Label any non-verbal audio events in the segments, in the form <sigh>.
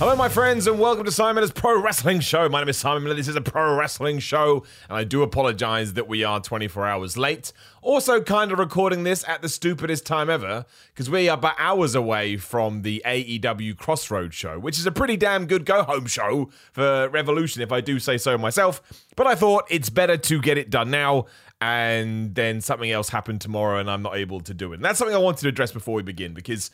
Hello, my friends, and welcome to Simon's Pro Wrestling Show. My name is Simon Miller. This is a pro wrestling show, and I do apologize that we are 24 hours late. Also, kind of recording this at the stupidest time ever, because we are but hours away from the AEW Crossroads show, which is a pretty damn good go home show for Revolution, if I do say so myself. But I thought it's better to get it done now and then something else happened tomorrow and I'm not able to do it. And that's something I wanted to address before we begin because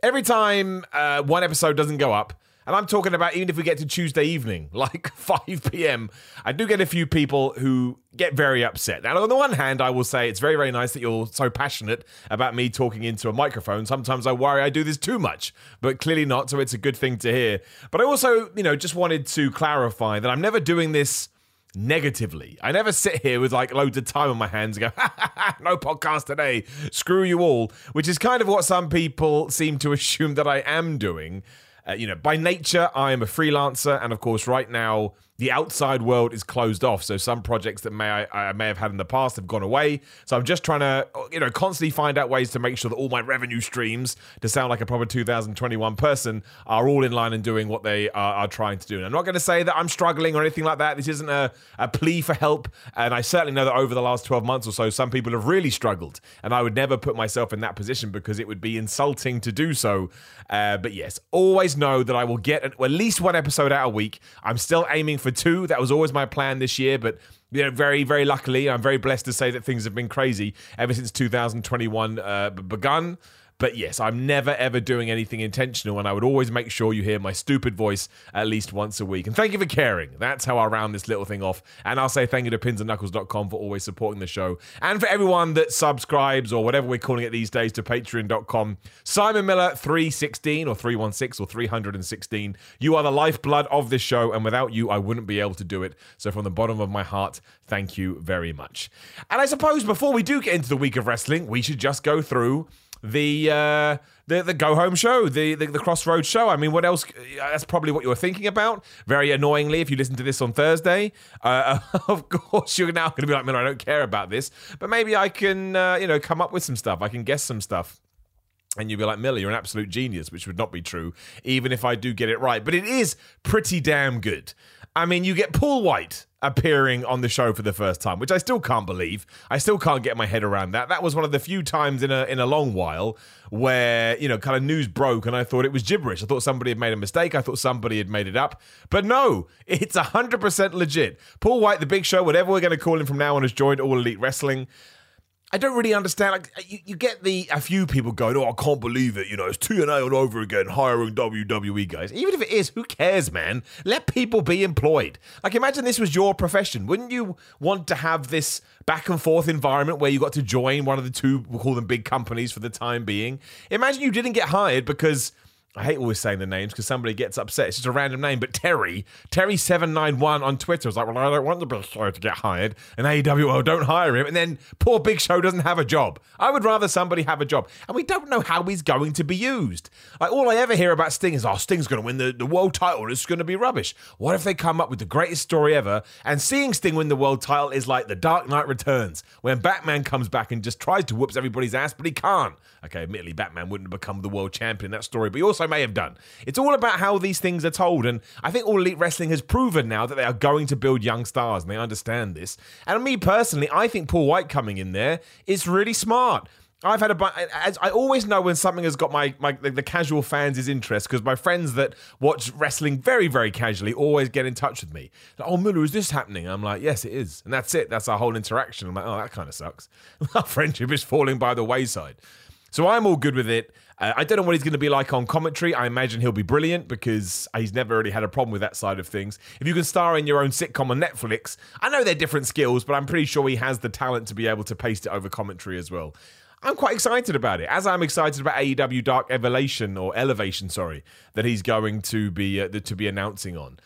every time uh, one episode doesn't go up, and I'm talking about even if we get to Tuesday evening, <laughs> like 5 p.m., I do get a few people who get very upset. Now, on the one hand, I will say it's very, very nice that you're so passionate about me talking into a microphone. Sometimes I worry I do this too much, but clearly not. So it's a good thing to hear. But I also, you know, just wanted to clarify that I'm never doing this negatively. I never sit here with like loads of time on my hands and go, <laughs> no podcast today, screw you all, which is kind of what some people seem to <laughs> assume that I am doing. Uh, you know, by nature, I am a freelancer, and of course, right now the outside world is closed off. So some projects that may I, I, may have had in the past have gone away. So I'm just trying to, you know, constantly find out ways to make sure that all my revenue streams, to sound like a proper 2021 person, are all in line and doing what they are, are trying to do. And I'm not going to say that I'm struggling or anything like that. This isn't a, a plea for help. And I certainly know that over the last 12 months or so, some people have really struggled. And I would never put myself in that position because it would be insulting to do so. Uh, but yes, always know that I will get at least one episode out a week. I'm still aiming for two. That was always my plan this year, but you know, very, very luckily, I'm very blessed to say that things have been crazy ever since 2021 uh, begun. But yes, I'm never ever doing anything intentional, and I would always make sure you hear my stupid voice at least once a week. And thank you for caring. That's how I round this little thing off. And I'll say thank you to pinsandbuckles.com for always supporting the show. And for everyone that subscribes, or whatever we're calling it these days, to patreon.com. Simon Miller 316 or 316 or 316. You are the lifeblood of this show, and without you, I wouldn't be able to do it. So from the bottom of my heart, thank you very much. And I suppose before we do get into the week of wrestling, we should just go through the uh, the the go home show, the, the the Crossroads show. I mean, what else? That's probably what you were thinking about. Very annoyingly, if you listen to this on Thursday, uh, <laughs> of course you're now going to be like, "Man, I don't care about this," but maybe I can, uh, you know, come up with some stuff. I can guess some stuff. And you'd be like, Miller, you're an absolute genius, which would not be true, even if I do get it right. But it is pretty damn good. I mean, you get Paul White appearing on the show for the first time, which I still can't believe. I still can't get my head around that. That was one of the few times in a in a long while where, you know, kind of news broke and I thought it was gibberish. I thought somebody had made a mistake. I thought somebody had made it up. But no, <laughs> it's 100% legit. Paul White, the big show, whatever we're going to call him from now on, has joined All Elite Wrestling. I don't really understand. Like you, you get the a few people going, "Oh, I can't believe it." You know, it's TNA all over again, hiring WWE guys. Even if it is, who cares, man? Let people be employed. Like, imagine this was your profession. Wouldn't you want to have this back and forth environment where you got to join one of the two, we'll call them big companies for the time being? Imagine you didn't get hired because I hate always saying the names because somebody gets upset. It's just a random name, but Terry, Terry791 on Twitter was like, Well, I don't want the Big Show to get hired. And well, don't hire him. And then poor Big Show doesn't have a job. I would rather somebody have a job. And we don't know how he's going to be used. Like, all I ever hear about Sting is, Oh, Sting's going to win the, the world title. It's going to be rubbish. What if they come up with the greatest story ever? And seeing Sting win the world title is like the Dark Knight Returns, when Batman comes back and just tries to whoops everybody's ass, but he can't. Okay, admittedly, Batman wouldn't have become the world champion in that story, but he also may have done. It's all about how these things are told, and I think All Elite Wrestling has proven now that they are going to build young stars, and they understand this. And me personally, I think Paul White coming in there is really smart. I've had a bunch. I always know when something has got my, my the, casual fans' interest because my friends that watch wrestling very very casually always get in touch with me. Like, oh Miller, is this happening? I'm like, yes, it is, and that's it. That's our whole interaction. I'm like, oh, that kind of sucks. <laughs> Our friendship is falling by the wayside. So I'm all good with it. Uh, I don't know what he's going to be like on commentary. I imagine he'll be brilliant because he's never really had a problem with that side of things. If you can star in your own sitcom on Netflix, I know they're different skills, but I'm pretty sure he has the talent to be able to paste it over commentary as well. I'm quite excited about it, as I'm excited about AEW Dark Elevation or Elevation, sorry, that he's going to be uh, to be announcing on.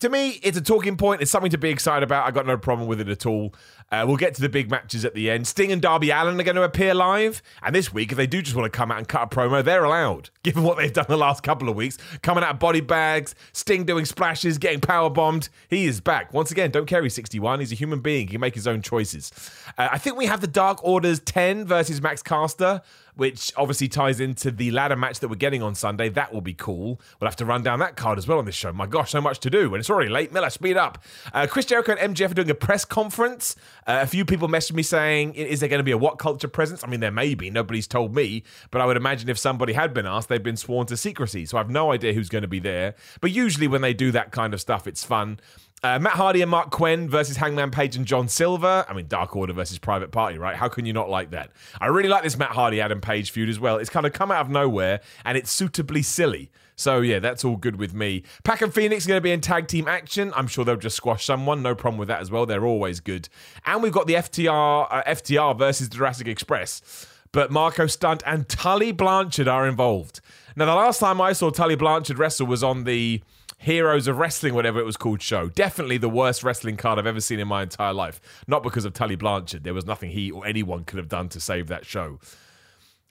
To me, it's a talking point. It's something to be excited about. I got no problem with it at all. Uh, we'll get to the big matches at the end. Sting and Darby Allin are going to appear live. And this week, if they do just want to come out and cut a promo, they're allowed, <laughs> given what they've done the last couple of weeks. Coming out of body bags, Sting doing splashes, getting power bombed. He is back. Once again, don't care he's 61. He's a human being. He can make his own choices. Uh, I think we have the Dark Orders 10 versus Max Caster which obviously ties into the ladder match that we're getting on Sunday. That will be cool. We'll have to run down that card as well on this show. My gosh, so much to do. And it's already late. Miller, speed up. Uh, Chris Jericho and MJF are doing a press conference. Uh, a few people messaged me saying, is there going to be a WhatCulture presence? I mean, there may be. Nobody's told me. But I would imagine if somebody had been asked, they've been sworn to secrecy. So I have no idea who's going to be there. But usually when they do that kind of stuff, it's fun. Uh, Matt Hardy and Marq Quen versus Hangman Page and John Silver. I mean, Dark Order versus Private Party, right? How can you not like that? I really like this Matt Hardy Adam Page feud as well. It's kind of come out of nowhere and it's suitably silly. So yeah, that's all good with me. PAC and Fenix are going to be in tag team action. I'm sure they'll just squash someone. No problem with that as well. They're always good. And we've got the FTR uh, FTR versus Jurassic Express. But Marko Stunt and Tully Blanchard are involved. Now, the last time I saw Tully Blanchard wrestle was on the Heroes of Wrestling, whatever it was called, show. Definitely the worst wrestling card I've ever seen in my entire life. Not because of Tully Blanchard. There was nothing he or anyone could have done to save that show.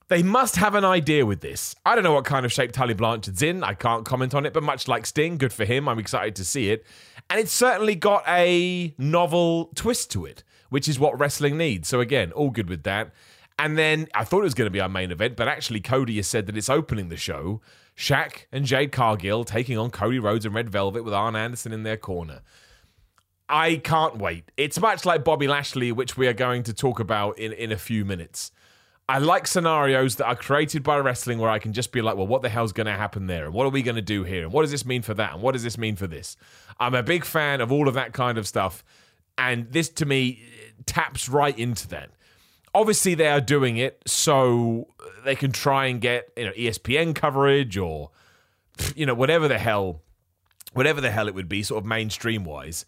They must have an idea with this. I don't know what kind of shape Tully Blanchard's in. I can't comment on it, but much like Sting, good for him. I'm excited to see it. And it's certainly got a novel twist to it, which is what wrestling needs. So, again, all good with that. And then I thought it was going to be our main event, but actually, Cody has said that it's opening the show. Shaq and Jade Cargill taking on Cody Rhodes and Red Velvet with Arn Anderson in their corner. I can't wait. It's much like Bobby Lashley, which we are going to talk about in, in a few minutes. I like scenarios that are created by wrestling where I can just be like, well, what the hell's going to happen there? And what are we going to do here? And what does this mean for that? And what does this mean for this? I'm a big fan of all of that kind of stuff. And this to me taps right into that obviously they are doing it so they can try and get you know ESPN coverage or you know whatever the hell whatever the hell it would be sort of mainstream wise.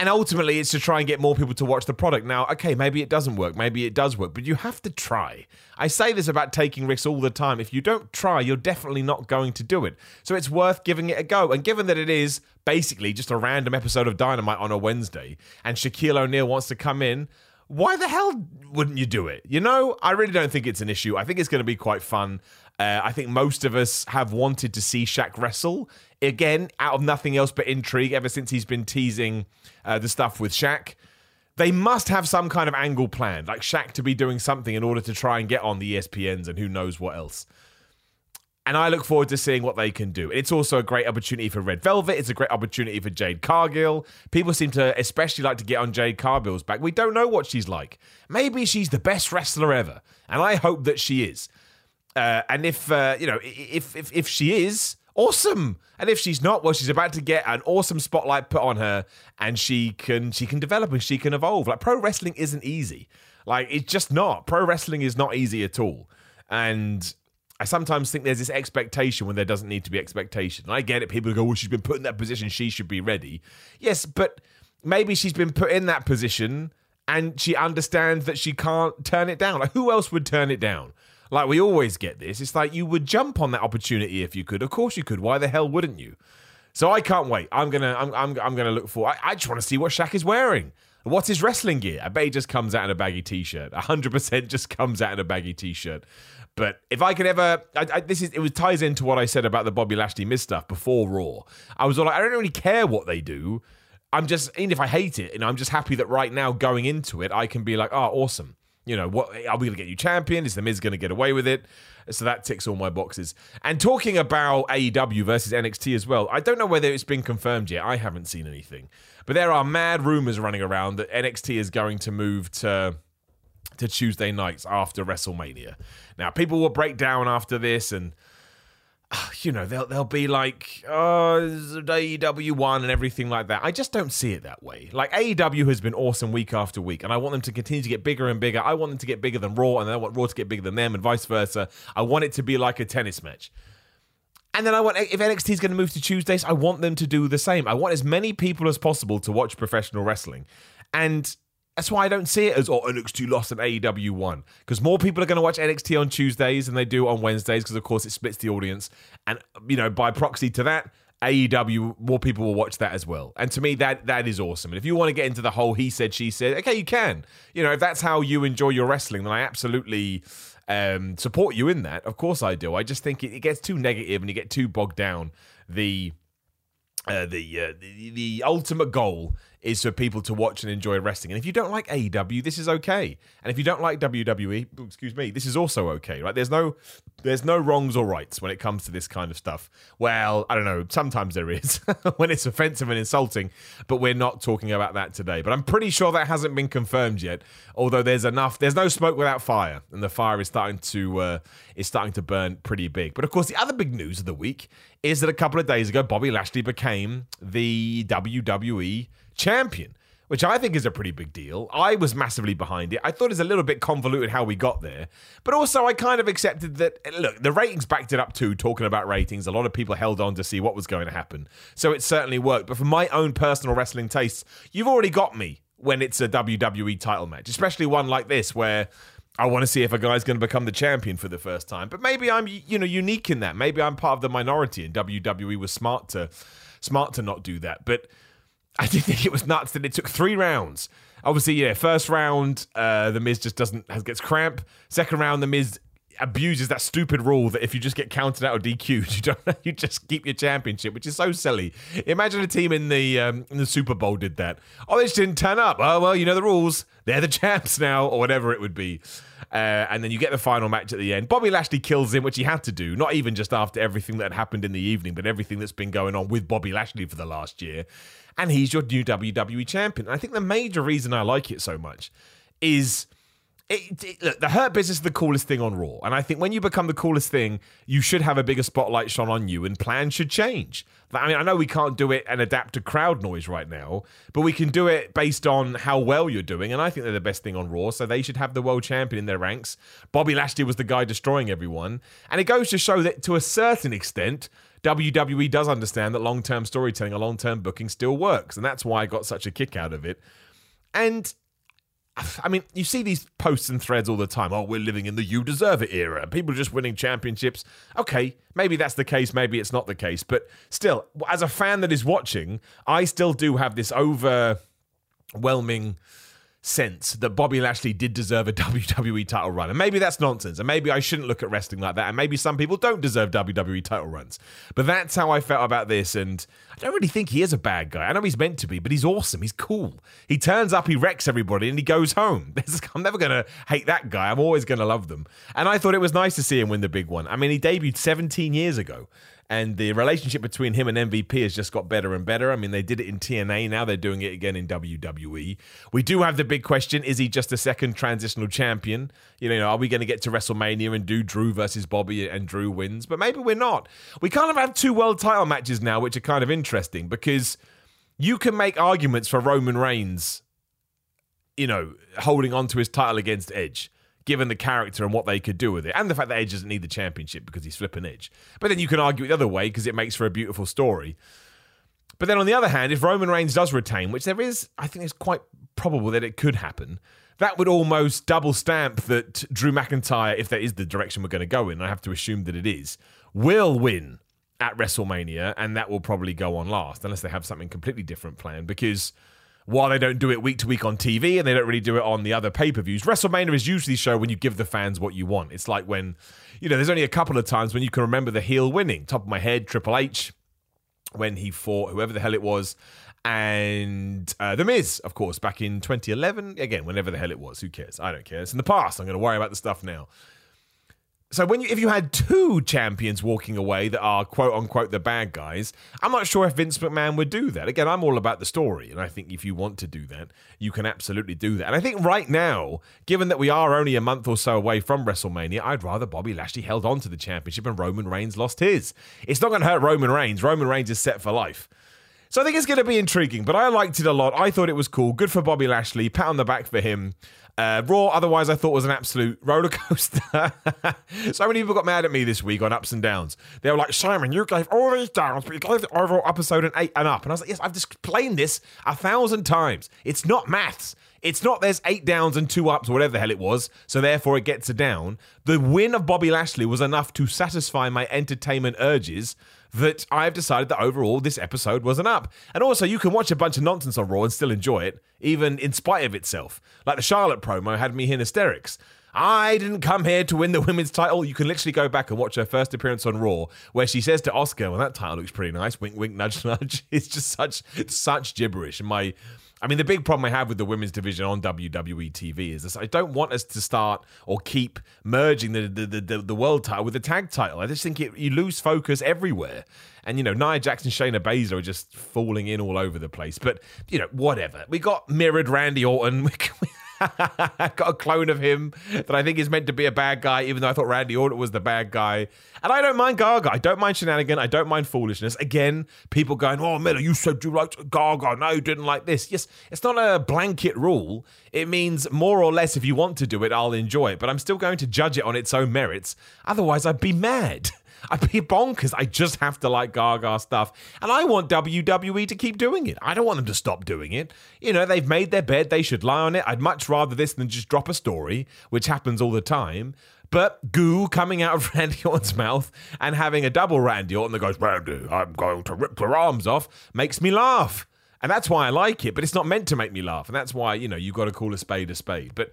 And ultimately it's to try and get more people to watch the product. Now okay maybe it doesn't work. Maybe it does work. But you have to try. I say this about taking risks all the time. If you don't try you're definitely not going to do it. So it's worth giving it a go. And given that it is basically just a random episode of dynamite on a wednesday and shaquille o'neal wants to come in why the hell wouldn't you do it? You know, I really don't think it's an issue. I think it's going to be quite fun. Uh, I think most of us have wanted to see Shaq wrestle again out of nothing else but intrigue ever since he's been teasing uh, the stuff with Shaq. They must have some kind of angle planned, like Shaq to be doing something in order to try and get on the ESPNs and who knows what else and I look forward to seeing what they can do. It's also a great opportunity for Red Velvet. It's a great opportunity for Jade Cargill. People seem to especially like to get on Jade Cargill's back. We don't know what she's like. Maybe she's the best wrestler ever, and I hope that she is. Uh, and if uh, you know, if, if if she is, awesome. And if she's not, well, she's about to get an awesome spotlight put on her, and she can she can develop and she can evolve. Like pro wrestling isn't easy. Like it's just not. Pro wrestling is not easy at all. And I sometimes think there's this expectation when there doesn't need to be expectation. And I get it. People go, well, she's been put in that position. She should be ready. Yes, but maybe she's been put in that position and she understands that she can't turn it down. Like, who else would turn it down? Like, we always get this. It's like you would jump on that opportunity if you could. Of course you could. Why the hell wouldn't you? So I can't wait. I'm gonna, I'm, I'm, I'm gonna look for. I, I just want to see what Shaq is wearing. What's his wrestling gear? I bet he just comes out in a baggy t-shirt. 100% just comes out in a baggy t-shirt. But if I could ever, I, I, this is it was ties into what I said about the Bobby Lashley Miz stuff before Raw. I was all like, I don't really care what they do. I'm just, even if I hate it, you know, I'm just happy that right now going into it, I can be like, oh, awesome. You know, what are we to get you champion? Is the Miz to get away with it? So that ticks all my boxes. And talking about AEW versus NXT as well, I don't know whether it's been confirmed yet. I haven't seen anything, but there are mad rumors running around that NXT is going to move to to Tuesday nights after WrestleMania. Now, people will break down after this and ah, you know, they'll they'll be like, oh, AEW one and everything like that. I just don't see it that way. Like AEW has been awesome week after week, and I want them to continue to get bigger and bigger. I want them to get bigger than Raw, and I want Raw to get bigger than them, and vice versa. I want it to be like a tennis match. And then I want if NXT is going to move to Tuesdays, I want them to do the same. I want as many people as possible to watch professional wrestling. And that's why I don't see it as oh NXT lost and AEW won because more people are going to watch NXT on Tuesdays than they do on Wednesdays because of course it splits the audience and you know by proxy to that AEW, more people will watch that as well. And to me, that that is awesome. And if you want to get into the whole he said, she said, okay, you can. You know, if that's how you enjoy your wrestling, then I absolutely um, support you in that. Of course I do. I just think it, it gets too negative and you get too bogged down. The uh, the, uh, the the ultimate goal is for people to watch and enjoy wrestling. And if you don't like AEW, this is okay. And if you don't like WWE, excuse me, this is also okay. Right? There's no there's no wrongs or rights when it comes to this kind of stuff. Well, I don't know. Sometimes there is <laughs> when it's offensive and insulting, but we're not talking about that today. But I'm pretty sure that hasn't been confirmed yet. Although there's enough, there's no smoke without fire, and the fire is starting to uh, is starting to burn pretty big. But of course, the other big news of the week is that a couple of days ago, Bobby Lashley became the WWE champion, which I think is a pretty big deal. I was massively behind it. I thought it was a little bit convoluted how we got there, but also I kind of accepted that, look, the ratings backed it up too, talking about ratings. A lot of people held on to see what was going to happen. So it certainly worked. But for my own personal wrestling tastes, you've already got me when it's a WWE title match, especially one like this where. I want to see if a guy's going to become the champion for the first time. But maybe I'm, you know, unique in that. Maybe I'm part of the minority, and WWE was smart to, smart to not do that. But I did think it was nuts that it took three rounds. Obviously, yeah, first round, uh, the Miz just doesn't has, gets cramp. Second round, the Miz abuses that stupid rule that if you just get counted out or DQ'd, <laughs> you don't you just keep your championship, which is so silly. Imagine a team in the um, in the Super Bowl did that. Oh, they just didn't turn up. Oh well, you know the rules. They're the <laughs> champs now, or whatever it would be. Uh, and then you get the final match at the end. Bobby Lashley kills him, which he had to do, not even just after everything that had happened in the evening, but everything that's been going on with Bobby Lashley for the last year and he's your new WWE champion. And I think the major reason I like it so much is. It, it, look, the hurt business is the coolest thing on Raw, and I think when you become the coolest thing, you should have a bigger spotlight shone on you, and plans should change. I mean, I know we can't do it and adapt to crowd noise right now, but we can do it based on how well you're doing, and I think they're the best thing on Raw, so they should have the world champion in their ranks. Bobby Lashley was the guy destroying everyone, and it goes to show that to a certain extent, WWE does understand that long term storytelling or long term booking still works. And that's why I got such a kick out of it. And <sighs> I mean, you see these posts and threads all the time. Oh, we're living in the you deserve it era. People are just winning championships. Okay, maybe that's the case. Maybe it's not the case. But still, as a fan that is watching, I still do have this overwhelming sense that Bobby Lashley did deserve a <laughs> WWE title run. And maybe that's nonsense. And maybe I shouldn't look at wrestling like that. And maybe some people don't deserve WWE title runs. But that's how I felt about this. And I don't really think he is a bad guy. I know he's meant to be, but he's awesome. He's cool. He turns up, he wrecks everybody, and he goes home. <laughs> I'm never going to hate that guy. I'm always going to love them. And I thought it was nice to see him win the big one. I mean, he debuted 17 years ago and the relationship between him and MVP has just got better and better. I mean, they did it in TNA, now they're doing it again in WWE. We do have the big question: Is he just a second transitional champion? You know, are we going to get to WrestleMania and do Drew versus Bobby and Drew wins? But maybe we're not. We kind of have two world title matches now, which are kind of interesting because you can make arguments for Roman Reigns, you know, holding on to his title against Edge given the character and what they could do with it, and the fact that Edge doesn't need the championship because he's flipping Edge. But then you can argue it the other way because it makes for a beautiful story. But then on the other hand, if Roman Reigns does retain, which there is, I think it's quite probable that it could happen, that would almost double stamp that Drew McIntyre, if that is the direction we're going to go in, I have to assume that it is, will win at WrestleMania, and that will probably go on last, unless they have something completely different planned. Because while they don't do it week to week on TV and they don't really do it on the other pay per views, WrestleMania is usually show when you give the fans what you want. It's like when, you know, there's only a couple of times when you can remember the heel winning. Top of my head, Triple H, when he fought whoever the hell it was, and uh, The Miz, of course, back in 2011. Again, whenever the hell it was, who cares? I don't care. It's in the past. I'm going to worry about the stuff now. So when you, if you had two champions walking away that are quote unquote the bad guys, I'm not sure if Vince McMahon would do that. Again, I'm all about the story, and I think if you want to do that, you can absolutely do that. And I think right now, given that we are only a month or so away from WrestleMania, I'd rather Bobby Lashley held on to the championship and Roman Reigns lost his. It's not going to hurt Roman Reigns. Roman Reigns is set for life. So I think it's going to be intriguing, but I liked it a lot. I thought it was cool. Good for Bobby Lashley. Pat on the back for him. Uh, Raw, otherwise, I thought was an absolute roller coaster. <laughs> so many people got mad at me this week on ups and downs. They were like, Simon, you gave all these downs, but you gave the overall episode an eight and up. And I was like, yes, I've just explained this a thousand times. It's not maths. It's not there's eight downs and two ups, or whatever the hell it was, so therefore it gets a down. The win of Bobby Lashley was enough to satisfy my entertainment urges that I've decided that overall this episode wasn't up. And also, you can watch a bunch of nonsense on Raw and still enjoy it, even in spite of itself. Like the Charlotte promo had me in hysterics. I didn't come here to win the women's title. You can literally go back and watch her first appearance on Raw, where she says to Asuka, "Well, that title looks pretty nice." Wink, wink, nudge, <laughs> nudge. It's just such such gibberish. And my I mean, the big problem I have with the women's division on WWE TV is this: I don't want us to start or keep merging the the, the, the world title with the tag title. I just think it, you lose focus everywhere. And you know, Nia Jackson, Shayna Baszler are just falling in all over the place. But you know, whatever. We got mirrored Randy Orton. <laughs> <laughs> got a clone of him that I think is meant to be a bad guy, even though I thought Randy Orton was the bad guy. And I don't mind Gaga. I don't mind shenanigan. I don't mind foolishness. Again, people going, "Oh, Miller, you said you liked Gaga. No, you didn't like this." Yes, it's not a blanket rule. It means more or less if you want to do it, I'll enjoy it. But I'm still going to judge it on its own merits. Otherwise, I'd be mad. <laughs> I'd be bonkers. I just have to like Gaga stuff. And I want WWE to keep doing it. I don't want them to stop doing it. You know, they've made their bed, they should lie on it. I'd much rather this than just drop a story, which happens all the time. But goo coming out of <laughs> Randy Orton's mouth and having a double Randy Orton that goes, Randy, I'm going to rip your arms off, makes me laugh. And that's why I like it, but it's not meant to make me laugh. And that's why, you know, you've got to call a spade a spade. But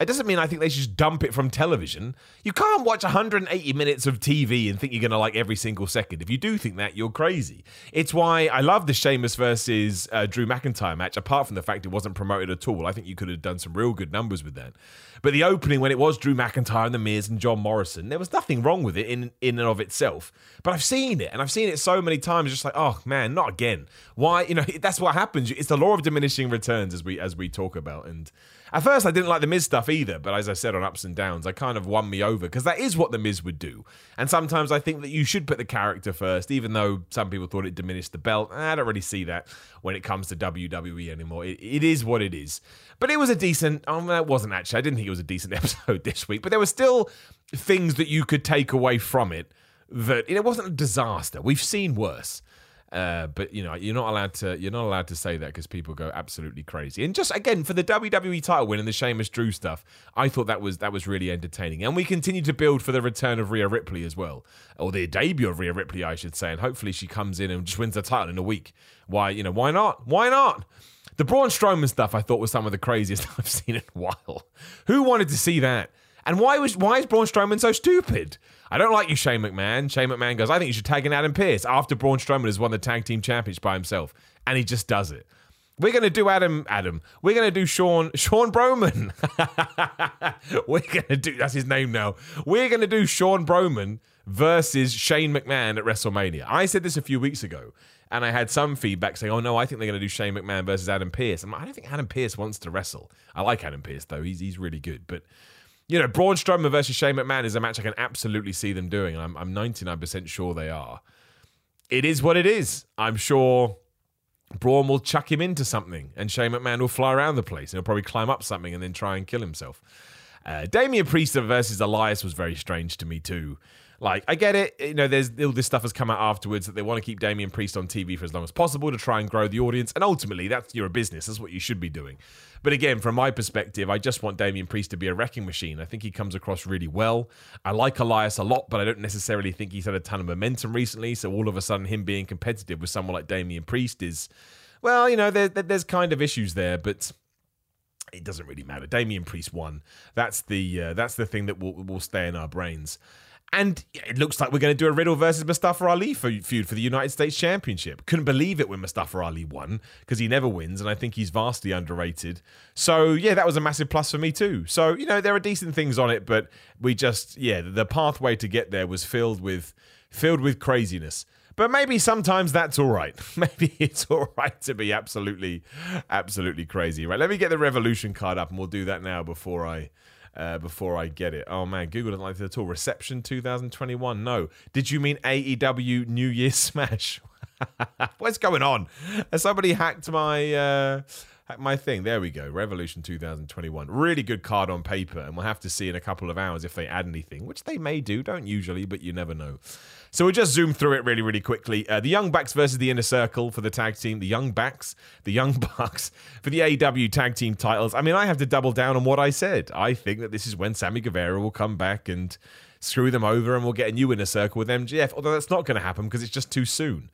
it doesn't mean I think they should just dump it from television. You can't watch 180 minutes of TV and think you're going to like every single second. If you do think that, you're crazy. It's why I love the Sheamus versus uh, Drew McIntyre match, apart from the fact it wasn't promoted at all. I think you could have done some real good numbers with that. But the opening, when it was Drew McIntyre and The Miz and John Morrison, there was nothing wrong with it in, in and of itself. But I've seen it, and I've seen it so many times, just like, oh man, not again. Why? You know, <laughs> that's what happens. It's the law of diminishing returns, as we as we talk about, and at first, I didn't like the Miz stuff either, but as I said on Ups and Downs, I kind of won me over because that is what the Miz would do. And sometimes I think that you should put the character first, even though some people thought it diminished the belt. I don't really see that when it comes to WWE anymore. it, it is what it is. But it was a decent. Um, it wasn't actually. I didn't think it was a decent <laughs> episode this week, but there were still things that you could take away from it. That it wasn't a disaster. We've seen worse. Uh, but you know, you're not allowed to you're not allowed to say that because people go absolutely crazy. And just again for the WWE title win and the Sheamus Drew stuff, I thought that was that was really entertaining. And we continue to build for the return of Rhea Ripley as well, or the debut of Rhea Ripley, I should say. And hopefully she comes in and just wins the title in a week. Why you know why not? Why not? The Braun Strowman stuff I thought was some of the craziest <laughs> I've seen in a while. Who wanted to see that? And why was why is Braun Strowman so stupid? I don't like you, Shane McMahon. Shane McMahon goes, I think you should tag in Adam Pearce after Braun Strowman has won the tag team championship by himself. And he just does it. We're gonna do Adam Adam. We're gonna do Sean Sean Broman. <laughs> We're gonna do that's his name now. We're gonna do Sean Broman versus Shane McMahon at WrestleMania. I said this a few weeks ago, and I had some feedback saying, "Oh no, I think they're gonna do Shane McMahon versus Adam Pearce." I'm like, I don't think Adam Pearce wants to wrestle. I like Adam Pearce though; he's he's really good, but you know, Braun Strowman versus Shane McMahon is a match I can absolutely see them doing, and I'm, I'm 99% sure they are. It is what it is. I'm sure Braun will chuck him into something, and Shane McMahon will fly around the place, and he'll probably climb up something and then try and kill himself. Uh, Damian Priest versus Elias was very strange to me too. Like, I get it. You know, there's all this stuff has come out afterwards that they want to keep Damian Priest on TV for as long as possible to try and grow the audience. And ultimately, that's you're a business. That's what you should be doing. But again, from my perspective, I just want Damian Priest to be a wrecking machine. I think he comes across really well. I like Elias a lot, but I don't necessarily think he's had a ton of momentum recently. So all of a sudden, him being competitive with someone like Damian Priest is, well, you know, there, there's kind of issues there, but it doesn't really matter. Damian Priest won. That's the uh, that's the thing that will will stay in our brains. And it looks like we're going to do a Riddle versus Mustafa Ali feud for the United States Championship. Couldn't believe it when Mustafa Ali won because he never wins, and I think he's vastly underrated. So yeah, that was a massive plus for me too. So you know there are decent things on it, but we just yeah the pathway to get there was filled with filled with craziness. But maybe sometimes that's all right. <laughs> Maybe it's all right to be absolutely, absolutely crazy. Right. Let me get the Revolution card up, and we'll do that now before I uh, before I get it. Oh man, Google doesn't like it at all. Reception 2021. No. Did you mean AEW New Year <laughs> Smash? <laughs> What's going on? Has somebody hacked my uh, my thing? There we go. Revolution 2021. Really good card on paper, and we'll have to see in a couple of hours if they add anything, which they may do. Don't usually, but you never know. So we'll just zoom through it really, really quickly. Uh, the Young Bucks versus the Inner Circle for the tag team. The Young Bucks, the Young <laughs> Bucks for the AEW tag team titles. I mean, I have to double down on what I said. I think that this is when Sammy Guevara will come back and screw them over, and we'll get a new inner circle with MJF. Although that's not going to happen because it's just too soon.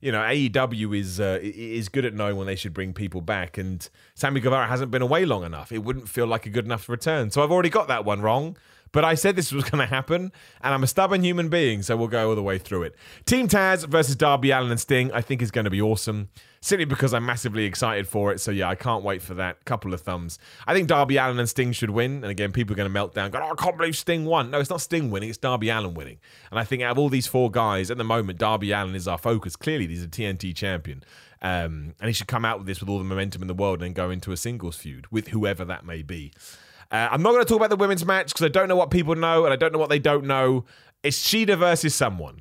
You know, AEW is uh, is good at knowing when they should bring people back, and Sammy Guevara hasn't been away long enough. It wouldn't feel like a good enough return. So I've already got that one wrong. But I said this was going to happen, and I'm a stubborn human being, so we'll go all the way through it. Team Taz versus Darby Allin and Sting, I think is going to be awesome. Simply because I'm massively excited for it. So yeah, I can't wait for that. Couple of thumbs. I think Darby Allin and Sting should win. And again, people are going to melt down. Go, oh, I can't believe Sting won. No, it's not Sting winning. It's Darby Allin winning. And I think out of all these four guys at the moment, Darby Allin is our focus. Clearly, he's a TNT champion. Um, and he should come out with this with all the momentum in the world and go into a singles feud with whoever that may be. Uh, I'm not going to talk about the women's match because I don't know what people know and I don't know what they don't know. It's Shida versus someone.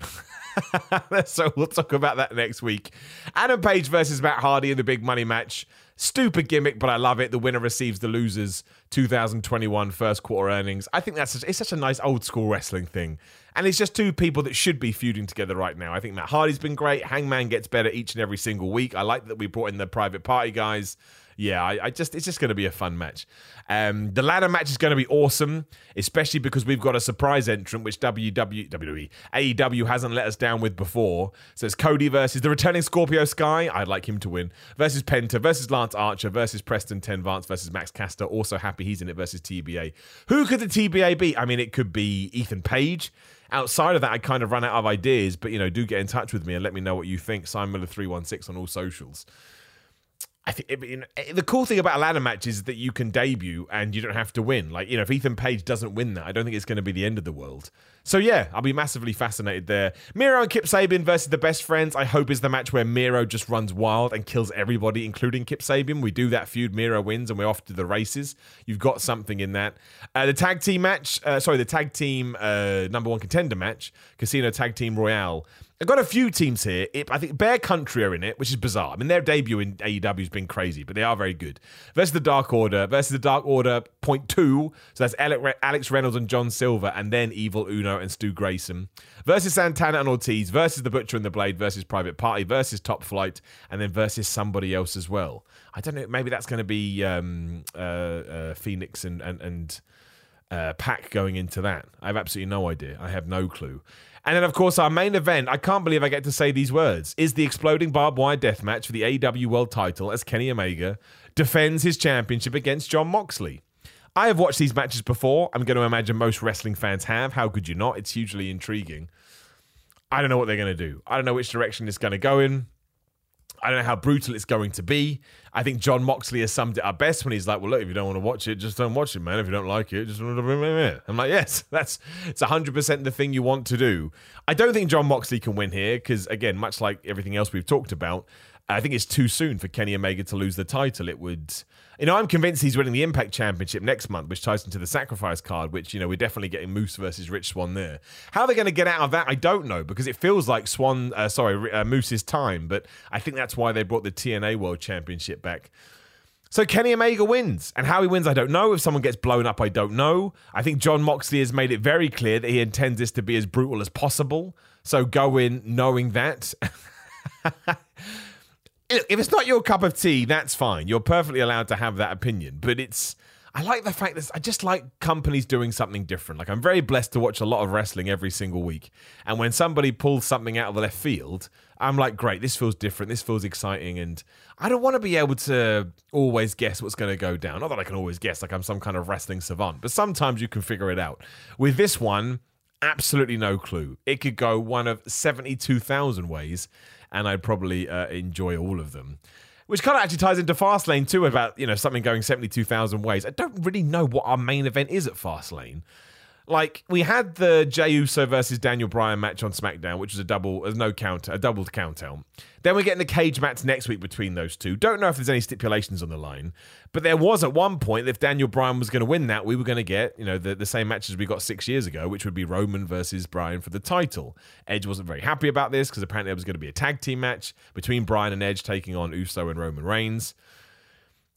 <laughs> so we'll talk about that next week. Adam Page versus Matt Hardy in the big money match. Stupid gimmick, but I love it. The winner receives the losers 2021 first quarter earnings. I think that's it's such a nice old school wrestling thing. And it's just two people that should be feuding together right now. I think Matt Hardy's been great. Hangman gets better each and every single week. I like that we brought in the private party guys yeah, I, I, just it's just going to be a fun match. Um, the ladder match is going to be awesome, especially because we've got a surprise entrant, which WWE, AEW hasn't let us down with before. So it's Cody versus the returning Scorpio Sky. I'd like him to win versus Penta versus Lance Archer versus Preston Ten Vance versus Max Caster. Also happy he's in it versus TBA. Who could the TBA be? I mean, it could be Ethan Page outside of that, I kind of run out of ideas. But you know, do get in touch with me and let me know what you think. Simon Miller three one six on all socials. I think it, you know, the cool thing about a ladder match is that you can debut and you don't have to win. Like, you know, if Ethan Page doesn't win that, I don't think it's going to be the end of the world. So, yeah, I'll be massively fascinated there. Miro and Kip Sabian versus the best friends, I hope is the match where Miro just runs wild and kills everybody, including Kip Sabian. We do that feud, Miro wins, and we're off to the races. You've got something in that. Uh, the tag team match, uh, sorry, the tag team uh, number one contender match, Casino Tag Team Royale. I've got a few teams here. I think Bear Country are in it, which is bizarre. I mean, their debut in AEW has been crazy, but they are very good. Versus the Dark Order, versus the Dark Order point two. So that's Alex Reynolds and John Silver, and then Evil Uno and Stu Grayson. Versus Santana and Ortiz, versus the Butcher and the Blade, versus Private Party, versus Top Flight, and then versus somebody else as well. I don't know. Maybe that's going to be um, uh, uh, Fenix and and, and uh, PAC going into that. I have absolutely no idea. I have no clue. And then, of course, our main event, I can't believe I get to say these words, is the exploding barbed wire death match for the AEW World title as Kenny Omega defends his championship against Jon Moxley. I have watched these matches before. I'm going to imagine most wrestling fans have. How could you not? It's hugely intriguing. I don't know what they're going to do. I don't know which direction it's going to go in. I don't know how brutal it's going to be. I think Jon Moxley has summed it up best when he's like, "Well, look, if you don't want to watch it, just don't watch it, man. If you don't like it, just." I'm like, "Yes, <laughs> that's it's 100 percent the thing you want to do." I don't think Jon Moxley can win here because, again, much like everything else we've talked about, I think it's too soon for Kenny Omega to lose the title. It would you know, I'm convinced he's winning the Impact Championship next month, which ties into the sacrifice card, which, you know, we're definitely getting Moose versus Rich Swann there. How they're going to get out of that, I don't know, because it feels like Swann, uh, sorry, uh, Moose's time, but I think that's why they brought the TNA World Championship back. So Kenny Omega wins. And how he wins, I don't know. If someone gets blown up, I don't know. I think Jon Moxley has made it very clear that he intends this to be as brutal as possible. So go in knowing that. <laughs> if it's not your cup of tea, that's fine. You're perfectly allowed to have that opinion. But it's, I like the fact that I just like companies doing something different. Like I'm very blessed to watch a lot of wrestling every single week. And when somebody pulls something out of the left field, I'm like, great, this feels different. This feels exciting. And I don't want to be able to always guess what's going to go down. Not that I can always guess, like I'm some kind of wrestling savant, but sometimes you can figure it out. With this one, absolutely no clue. It could go one of 72,000 ways and I'd probably uh, enjoy all of them. Which kind of actually ties into Fastlane too about you know something going seventy two thousand ways. I don't really know what our main event is at Fastlane like we had the Jey Uso versus Daniel Bryan match on SmackDown, which was a double, as no counter, a doubled count out. Then we're getting the cage match next week between those two. Don't know if there's any stipulations on the line, but there was at one point if Daniel Bryan was going to win that, we were going to get you know the, the same match as we got six years ago, which would be Roman versus Bryan for the title. Edge wasn't very happy about this because apparently it was going to be a tag team match between Bryan and Edge taking on Uso and Roman Reigns.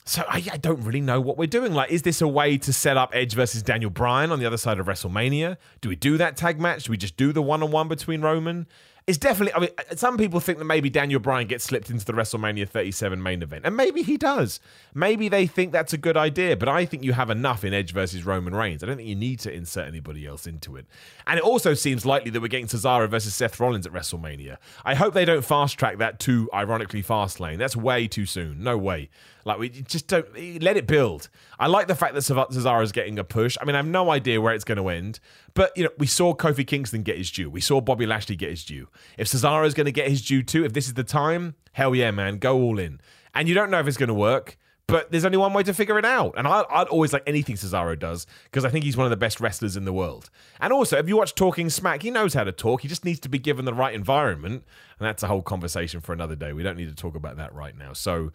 So I, I, don't really know what we're doing. Like, is this a way to set up Edge versus Daniel Bryan on the other side of WrestleMania? Do we do that tag match? Do we just do the one-on-one between Roman? it's definitely. I mean, uh, some people think that maybe Daniel Bryan gets slipped into the WrestleMania 37 main event, and maybe he does. Maybe they think that's a good idea, but I think you have enough in Edge versus Roman Reigns. I don't think you need to insert anybody else into it. And it also seems likely that we're getting Cesaro versus Seth Rollins at WrestleMania. I hope they don't fast track that too, ironically, fast lane. That's way too soon. No way. Like we just don't let it build. I like the fact that Cesaro is getting a push. I mean, I have no idea where it's going to end, but you know, we saw Kofi Kingston get his due. We saw Bobby Lashley get his due. If Cesaro is going to get his due too, if this is the time, hell yeah, man, go all in. And you don't know if it's going to work, but there's only one way to figure it out. And I, would always like anything Cesaro does because I think he's one of the best wrestlers in the world. And also, if you watch Talking Smack, he knows how to talk. He just needs to be given the right environment. And that's a whole conversation for another day. We don't need to talk about that right now. So,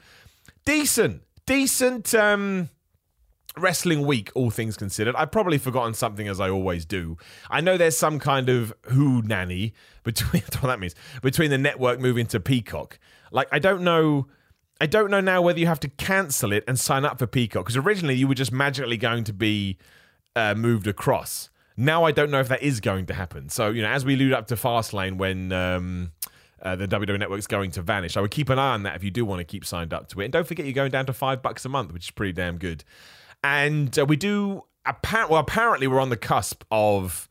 decent, decent. Um, wrestling week, all things considered. I've probably forgotten something as I always do. I know there's some kind of who nanny <laughs> between what that means between the network moving to Peacock. Like I don't know. I don't know now whether you have to cancel it and sign up for Peacock because originally you were just magically going to be uh, moved across. Now I don't know if that is going to happen. So you know, as we lead up to Fastlane when. Um, uh, the WWE Network's going to vanish. I would keep an eye on that if you do want to keep signed up to it. And don't forget, you're going down to five bucks a month, which is pretty damn good and uh, we do. Apparently, well, apparently, we're on the cusp of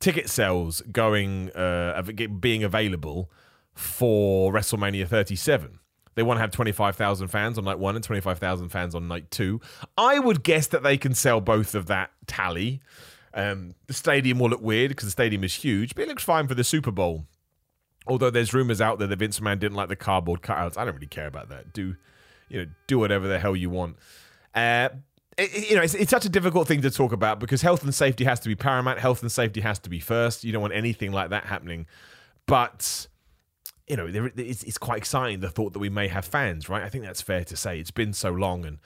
ticket sales going uh, being available for WrestleMania 37. They want to have 25,000 fans on night one and 25,000 fans on night two. I would guess that they can sell both of that tally. Um, the stadium will look weird because the stadium is huge, but it looks fine for the Super Bowl. Although there's rumors out there that Vince McMahon didn't like the cardboard cutouts. I don't really care about that. Do you know? Do whatever the hell you want. Uh, it, you know, it's, it's, such a difficult thing to talk about because health and safety has to be paramount. Health and safety has to be first. You don't want anything like that happening. But you know, there, it's, it's quite exciting the thought that we may have fans, right? I think that's fair to say. It's been so long, and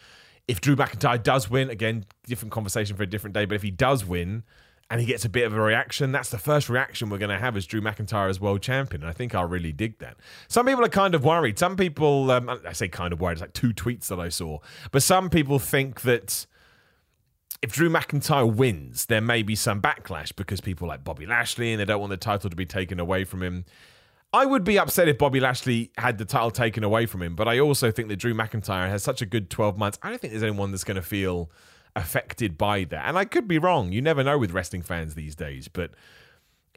if Drew McIntyre does win, again, different conversation for a different day. But if he does win, and he gets a bit of a reaction, that's the first reaction we're going to have as Drew McIntyre as world champion. And I think I'll really dig that. Some people are kind of worried. Some people, um, I say kind of worried, it's like two tweets that I saw. But some people think that if Drew McIntyre wins, there may be some backlash because people like Bobby Lashley and they don't want the title to be taken away from him. I would be upset if Bobby Lashley had the title taken away from him, but I also think that Drew McIntyre has such a good 12 months. I don't think there's anyone that's going to feel affected by that. And I could be wrong. You never know with wrestling fans these days, but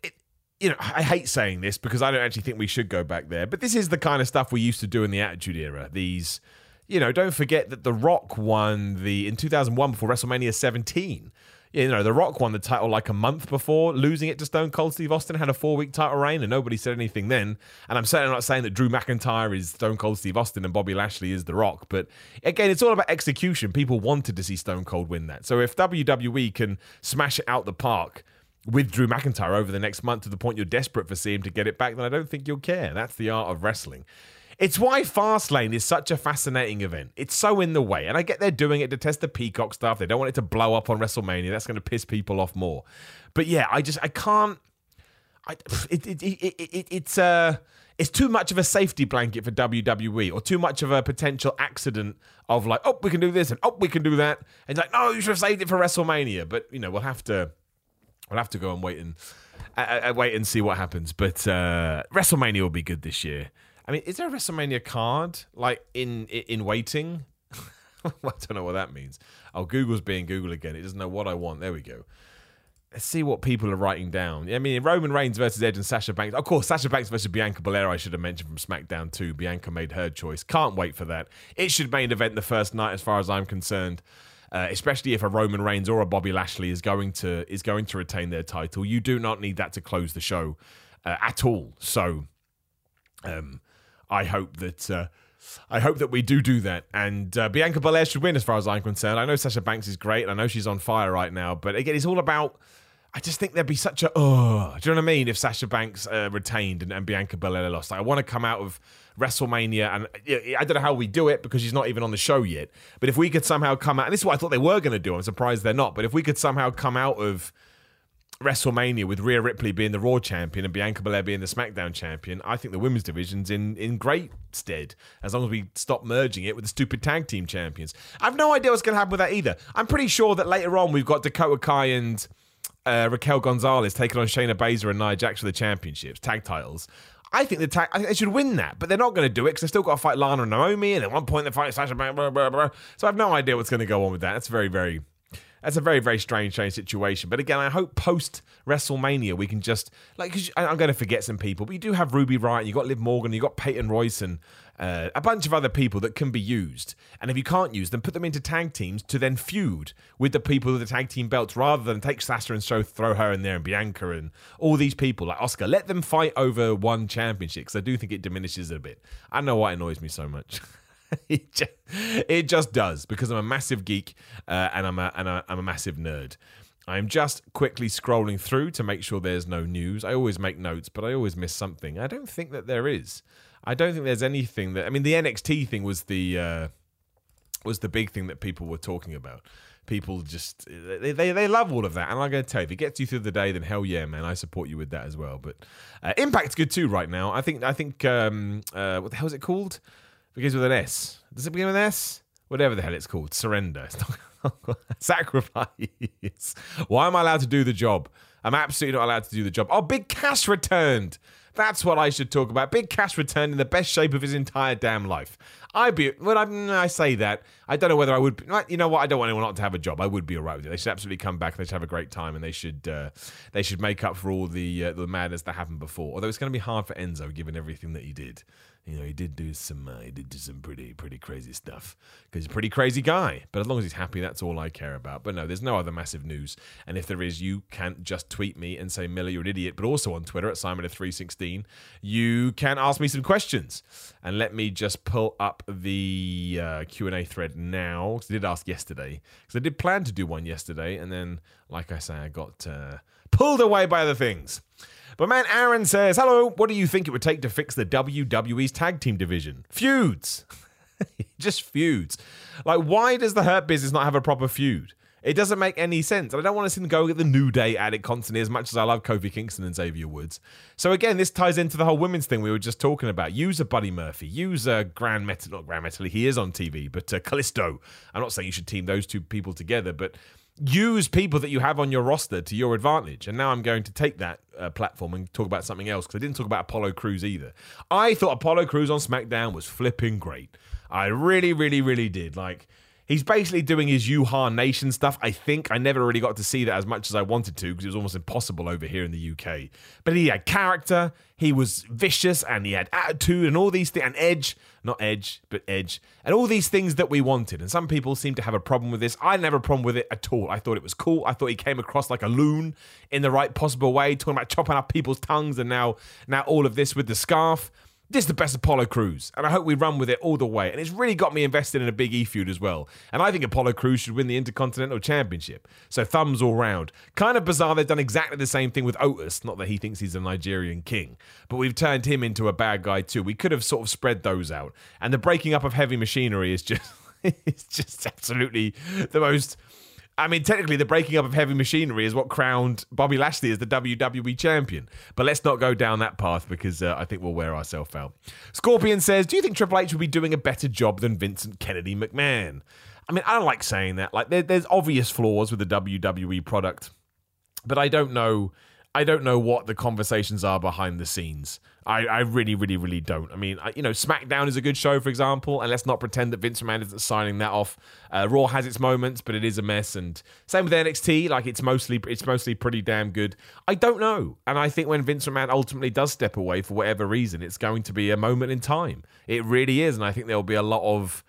it, you know, I hate saying this because I don't actually think we should go back there, but this is the kind of stuff we used to do in the Attitude Era. These, you know, don't forget that The Rock won the in 2001 before WrestleMania 17 you know, The Rock won the title like a month before losing it to Stone Cold Steve Austin, had a four week title reign, and nobody said anything then. And I'm certainly not saying that Drew McIntyre is Stone Cold Steve Austin and Bobby Lashley is The Rock. But again, it's all about execution. People wanted to see Stone Cold win that. So if WWE can smash it out the park, with Drew McIntyre over the next month to the point you're desperate for seeing him to get it back, then I don't think you'll care. That's the art of wrestling. It's why Fastlane is such a fascinating event. It's so in the way. And I get they're doing it to test the Peacock stuff. They don't want it to blow up on WrestleMania. That's going to piss people off more. But yeah, I just, I can't. I, it, it, it, it, it's uh it's too much of a safety blanket for WWE or too much of a potential accident of like, oh, we can do this and oh, we can do that. And like, no, you should have saved it for WrestleMania. But you know, we'll have to we'll have to go and wait and uh, uh wait and see what happens. But uh, WrestleMania will be good this year. I mean, is there a WrestleMania card like in in waiting? <laughs> I don't know what that means. Oh, Google's being Google again. It doesn't know what I want. There we go. Let's see what people are writing down. I mean, Roman Reigns versus Edge and Sasha Banks. Of course, Sasha Banks versus Bianca Belair. I should have mentioned from SmackDown too. Bianca made her choice. Can't wait for that. It should main event the first night, as far as I'm concerned. Uh, especially if a Roman Reigns or a Bobby Lashley is going to is going to retain their title. You do not need that to close the show uh, at all. So, um, I hope that. Uh, I hope that we do do that. And uh, Bianca Belair should win, as far as I'm concerned. I know Sasha Banks is great, I know she's on fire right now. But again, it's all about. I just think there'd be such a. Oh, do you know what I mean? If Sasha Banks uh, retained and, and, Bianca Belair lost, like, I want to come out of WrestleMania, and I don't know how we do it because she's not even on the show yet. But if we could somehow come out, and this is what I thought they were going to do. I'm surprised they're not. But if we could somehow come out of WrestleMania with Rhea Ripley being the Raw champion and Bianca Belair being the SmackDown champion, I think the women's division's in in great stead as long as we stop merging it with the stupid tag team champions. I've no idea what's going to happen with that either. I'm pretty sure that later on we've got Dakota Kai and uh, Raquel Gonzalez taking on Shayna Baszler and Nia Jax for the championships, tag titles. I think the tag, I think they should win that, but they're not going to do it because they've still got to fight Lana and Naomi, and at one point they fight Sasha. Blah, blah, blah, blah. So I have no idea what's going to go on with that. That's very, very that's a very, very strange, strange situation. But again, I hope post WrestleMania we can just like. Cause I'm going to forget some people, but you do have Ruby Riott, you got Liv Morgan, you got Peyton Royce, and uh, a bunch of other people that can be used. And if you can't use them, put them into tag teams to then feud with the people with the tag team belts, rather than take Sasha and show throw her in there and Bianca and all these people like Asuka. Let them fight over one championship because I do think it diminishes it a bit. I know why it annoys me so much. <laughs> <laughs> it, just, it just does because I'm a massive geek uh, and I'm a, and a, I'm a massive nerd. I'm just quickly scrolling through to make sure there's no news. I always make notes, but I always miss something. I don't think that there is. I don't think there's anything that. I mean, the NXT thing was the uh, was the big thing that people were talking about. People just they, they they love all of that, and I'm going to tell you, if it gets you through the day, then hell yeah, man, I support you with that as well. But uh, Impact's good too right now. I think I think um, uh, what the hell is it called? Begins with an S. Does it begin with an S? Whatever the hell it's called. Surrender. <laughs> It's not <laughs> sacrifice. Why am I allowed to do the job? I'm absolutely not allowed to do the job. Oh, Big Cass returned. That's what I should talk about. Big Cass returned in the best shape of his entire damn life. I'd be when I, I say that. I don't know whether I would. Be, you know what? I don't want anyone not to have a job. I would be alright with it. They should absolutely come back. They should have a great time, and they should uh, they should make up for all the uh, the madness that happened before. Although it's going to be hard for Enzo given everything that he did you know, he did do some, uh, he did do some pretty, pretty crazy stuff because he's a pretty crazy guy. But as long as he's happy, that's all I care about. But no, there's no other massive news. And if there is, you can't just tweet me and say, Miller, you're an idiot. But also on Twitter at Simon of 316, you can ask me some questions. And let me just pull up the uh, Q and A thread now because I did ask yesterday because I did plan to do one yesterday, and then, like I say, I got uh, pulled away by other things. But man, Aaron says, Hello, what do you think it would take to fix the WWE's tag team division? Feuds. <laughs> Just feuds. Like, why does the Hurt business not have a proper feud? It doesn't make any sense. And I don't want to see them go get the New Day at it constantly as much as I love Kofi Kingston and Xavier Woods. So again, this ties into the whole women's thing we were just talking about. Use a Buddy Murphy. Use a Gran Metalik, not Gran Metalik, he is on TV, but uh, Kalisto. I'm not saying you should team those two people together, but use people that you have on your roster to your advantage. And now I'm going to take that uh, platform and talk about something else because I didn't talk about Apollo Crews either. I thought Apollo Crews on SmackDown was flipping great. I really, really, really did. Like, he's basically doing his Uhaa Nation stuff. I think I never really got to see that as much as I wanted to because it was almost impossible over here in the UK. But he had character, he was vicious, and he had attitude and all these things, and edge not Edge, but Edge, and all these things that we wanted. And some people seem to have a problem with this. I never have a problem with it at all. I thought it was cool. I thought he came across like a loon in the right possible way, talking about chopping up people's tongues, and now now all of this with the scarf. This is the best Apollo Crews, and I hope we run with it all the way. And it's really got me invested in a big E feud as well. And I think Apollo Crews should win the Intercontinental Championship. So thumbs all round. Kind of bizarre they've done exactly the same thing with Otis. Not that he thinks he's a Nigerian king, but we've turned him into a bad guy too. We could have sort of spread those out. And the breaking up of heavy machinery is just <laughs> it's just absolutely the most I mean, technically, the breaking up of heavy machinery is what crowned Bobby Lashley as the WWE champion. But let's not go down that path because uh, I think we'll wear ourselves out. Scorpion says, Do you think Triple H would be doing a better job than Vincent Kennedy McMahon? I mean, I don't like saying that. Like, there, there's obvious flaws with the WWE product, but I don't know I don't know what the conversations are behind the scenes. I, I really, really, really don't. I mean, I, you know, SmackDown is a good show, for example, and let's not pretend that Vince McMahon isn't signing that off. Uh, Raw has its moments, but it is a mess, and same with NXT. Like it's mostly, it's mostly pretty damn good. I don't know, and I think when Vince McMahon ultimately does step away for whatever reason, it's going to be a moment in time. It really is, and I think there will be a lot of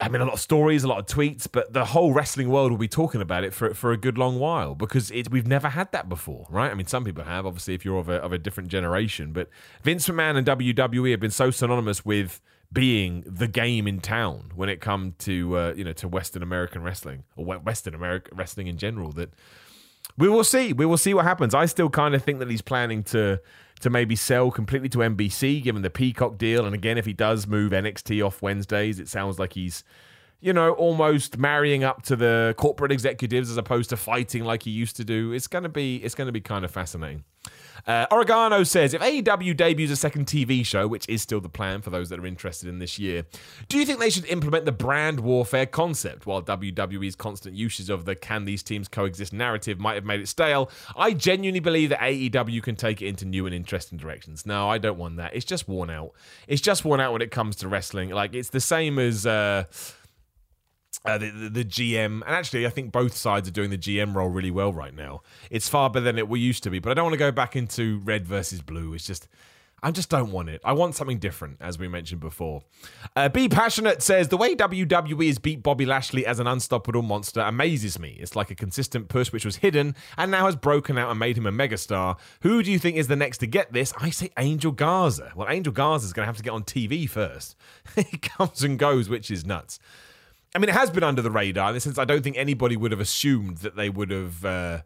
I mean, a lot of stories, a lot of tweets, but the whole wrestling world will be talking about it for for a good long while because it, we've never had that before, right? I mean, some people have, obviously, if you're of a, of a different generation, but Vince McMahon and WWE have been so synonymous with being the game in town when it comes to uh, you know to Western American wrestling or Western American wrestling in general that we will see. We will see what happens. I still kind of think that he's planning to to maybe sell completely to NBC, given the Peacock deal. And again, if he does move NXT off Wednesdays, it sounds like he's, you know, almost marrying up to the corporate executives as opposed to fighting like he used to do. It's gonna be it's gonna be kind of fascinating. Uh, Oregano says if AEW debuts a second TV show, which is still the plan for those that are interested in this year, do you think they should implement the brand warfare concept? While WWE's constant uses of the can these teams coexist narrative might have made it stale, I genuinely believe that AEW can take it into new and interesting directions. No, I don't want that. It's just worn out. It's just worn out when it comes to wrestling. Like it's the same as. Uh, uh, the, the, the, GM, and actually, I think both sides are doing the GM role really well right now. It's far better than it we used to be, but I don't want to go back into red versus blue. It's just, I just don't want it. I want something different, as we mentioned before. Uh, Be Passionate says the way WWE has beat Bobby Lashley as an unstoppable monster amazes me. It's like a consistent push which was hidden and now has broken out and made him a megastar. Who do you think is the next to get this? I say Angel Garza. Well, Angel Garza is going to have to get on TV first. <laughs> he comes and goes, which is nuts. I mean, it has been under the radar in the sense I don't think anybody would have assumed that they would have uh,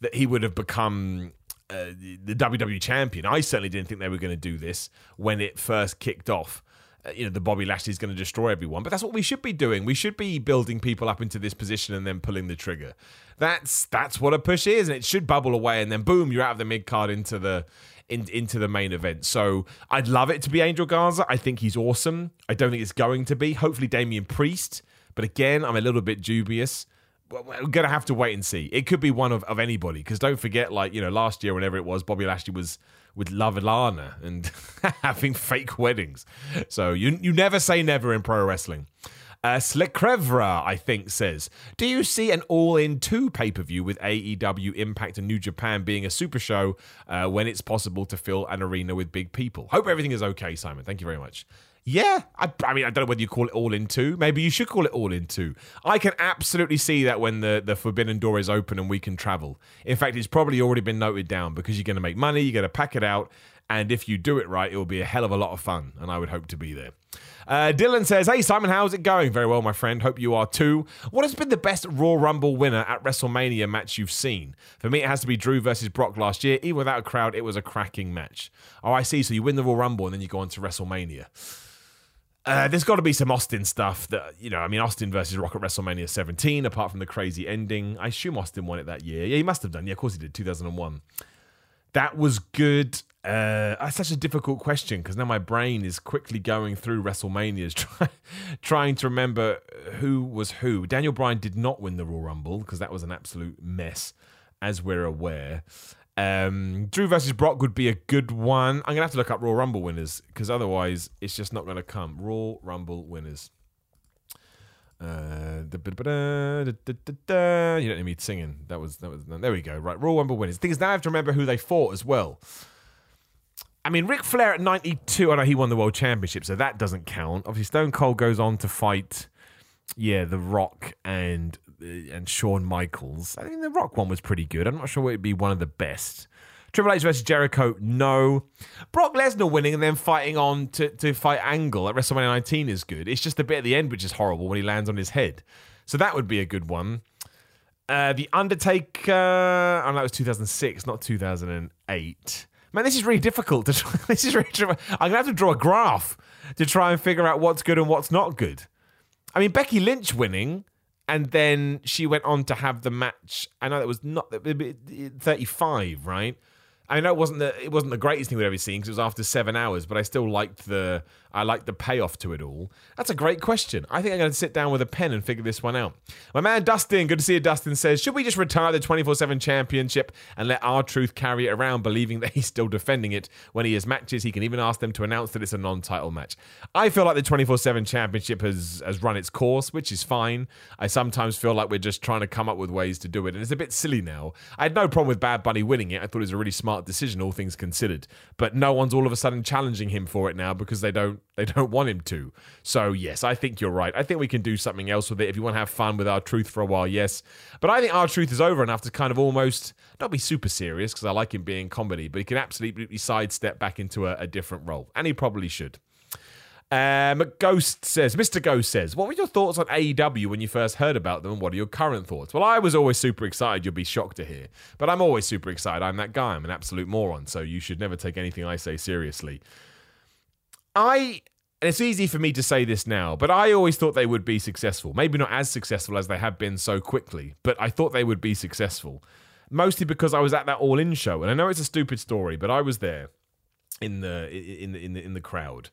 that he would have become uh, the WWE champion. I certainly didn't think they were going to do this when it first kicked off. Uh, you know, the Bobby Lashley is going to destroy everyone, but that's what we should be doing. We should be building people up into this position and then pulling the trigger. That's that's what a push is, and it should bubble away, and then boom, you're out of the mid card into the in, into the main event. So I'd love it to be Angel Garza. I think he's awesome. I don't think it's going to be. Hopefully, Damian Priest but again, I'm a little bit dubious. We're going to have to wait and see. It could be one of, of anybody because don't forget, like, you know, last year, whenever it was, Bobby Lashley was with Lana and <laughs> having fake weddings. So you, you never say never in pro wrestling. Uh, Slick Crevra, I think, says, Do you see an all in two pay per view with AEW Impact and New Japan being a super show uh, when it's possible to fill an arena with big people? Hope everything is okay, Simon. Thank you very much. Yeah, I, I, mean, I don't know whether you call it all in two. Maybe you should call it all in two. I can absolutely see that when the, the forbidden door is open and we can travel. In fact, it's probably already been noted down because you're going to make money, you're going to pack it out, and if you do it right, it will be a hell of a lot of fun, and I would hope to be there. Uh, Dylan says, Hey Simon, how's it going? Very well, my friend. Hope you are too. What has been the best Royal Rumble winner at WrestleMania match you've seen? For me, it has to be Drew versus Brock last year. Even without a crowd, it was a cracking match. Oh, I see. So you win the Royal Rumble and then you go on to WrestleMania. Uh, there's got to be some Austin stuff that you know. I mean, Austin versus Rock at WrestleMania 17. Apart from the crazy ending, I assume Austin won it that year. Yeah, he must have done. Yeah, of course he did. 2001. That was good. Uh, that's such a difficult question because now my brain is quickly going through WrestleManias, <laughs> try, trying to remember who was who. Daniel Bryan did not win the Royal Rumble because that was an absolute mess, as we're aware. Um, Drew versus Brock would be a good one. I'm gonna have to look up Royal Rumble winners because otherwise it's just not gonna come. Royal Rumble winners. You don't need me singing. That was that was. There we go. Right, Royal Rumble winners. The thing is, now I have to remember who they fought as well. I mean, Ric Flair at 92. I know he won the world championship, so that doesn't count. Obviously, Stone Cold goes on to fight, yeah, The Rock and and Shawn Michaels. I think the Rock one was pretty good. I'm not sure it would be one of the best. Triple H versus Jericho, no. Brock Lesnar winning and then fighting on to, to fight Angle at WrestleMania 19 is good. It's just the bit at the end which is horrible when he lands on his head. So that would be a good one. Uh, the Undertaker, I oh, that was 2006, not 2008. Man, this is really difficult to try. <laughs> This is really. I'm gonna have to draw a graph to try and figure out what's good and what's not good. I mean, Becky Lynch winning and then she went on to have the match. I know that was not 35, right? I know it wasn't the it wasn't the greatest thing we'd ever seen because it was after seven hours, but I still liked the I like the payoff to it all. That's a great question. I think I'm going to sit down with a pen and figure this one out. My man Dustin, good to see you. Dustin says, should we just retire the 24/7 championship and let R-Truth carry it around, believing that he's still defending it when he has matches? He can even ask them to announce that it's a non-title match. I feel like the 24/7 championship has has run its course, which is fine. I sometimes feel like we're just trying to come up with ways to do it, and it's a bit silly now. I had no problem with Bad Bunny winning it. I thought it was a really smart decision, all things considered. But no one's all of a sudden challenging him for it now because they don't they don't want him to. So yes, I think you're right. I think we can do something else with it if you want to have fun with R-Truth for a while. Yes, but I think R-Truth is over enough to kind of almost not be super serious because I like him being comedy, but he can absolutely sidestep back into a, a different role, and he probably should. Um, Ghost says, Mr. Ghost says, what were your thoughts on AEW when you first heard about them and what are your current thoughts? Well, I was always super excited. You'll be shocked to hear. But I'm always super excited. I'm that guy. I'm an absolute moron. So you should never take anything I say seriously. I, and it's easy for me to say this now, but I always thought they would be successful. Maybe not as successful as they have been so quickly, but I thought they would be successful. mostly because I was at that All In show, and I know it's a stupid story, but I was there in the in the in the, in the crowd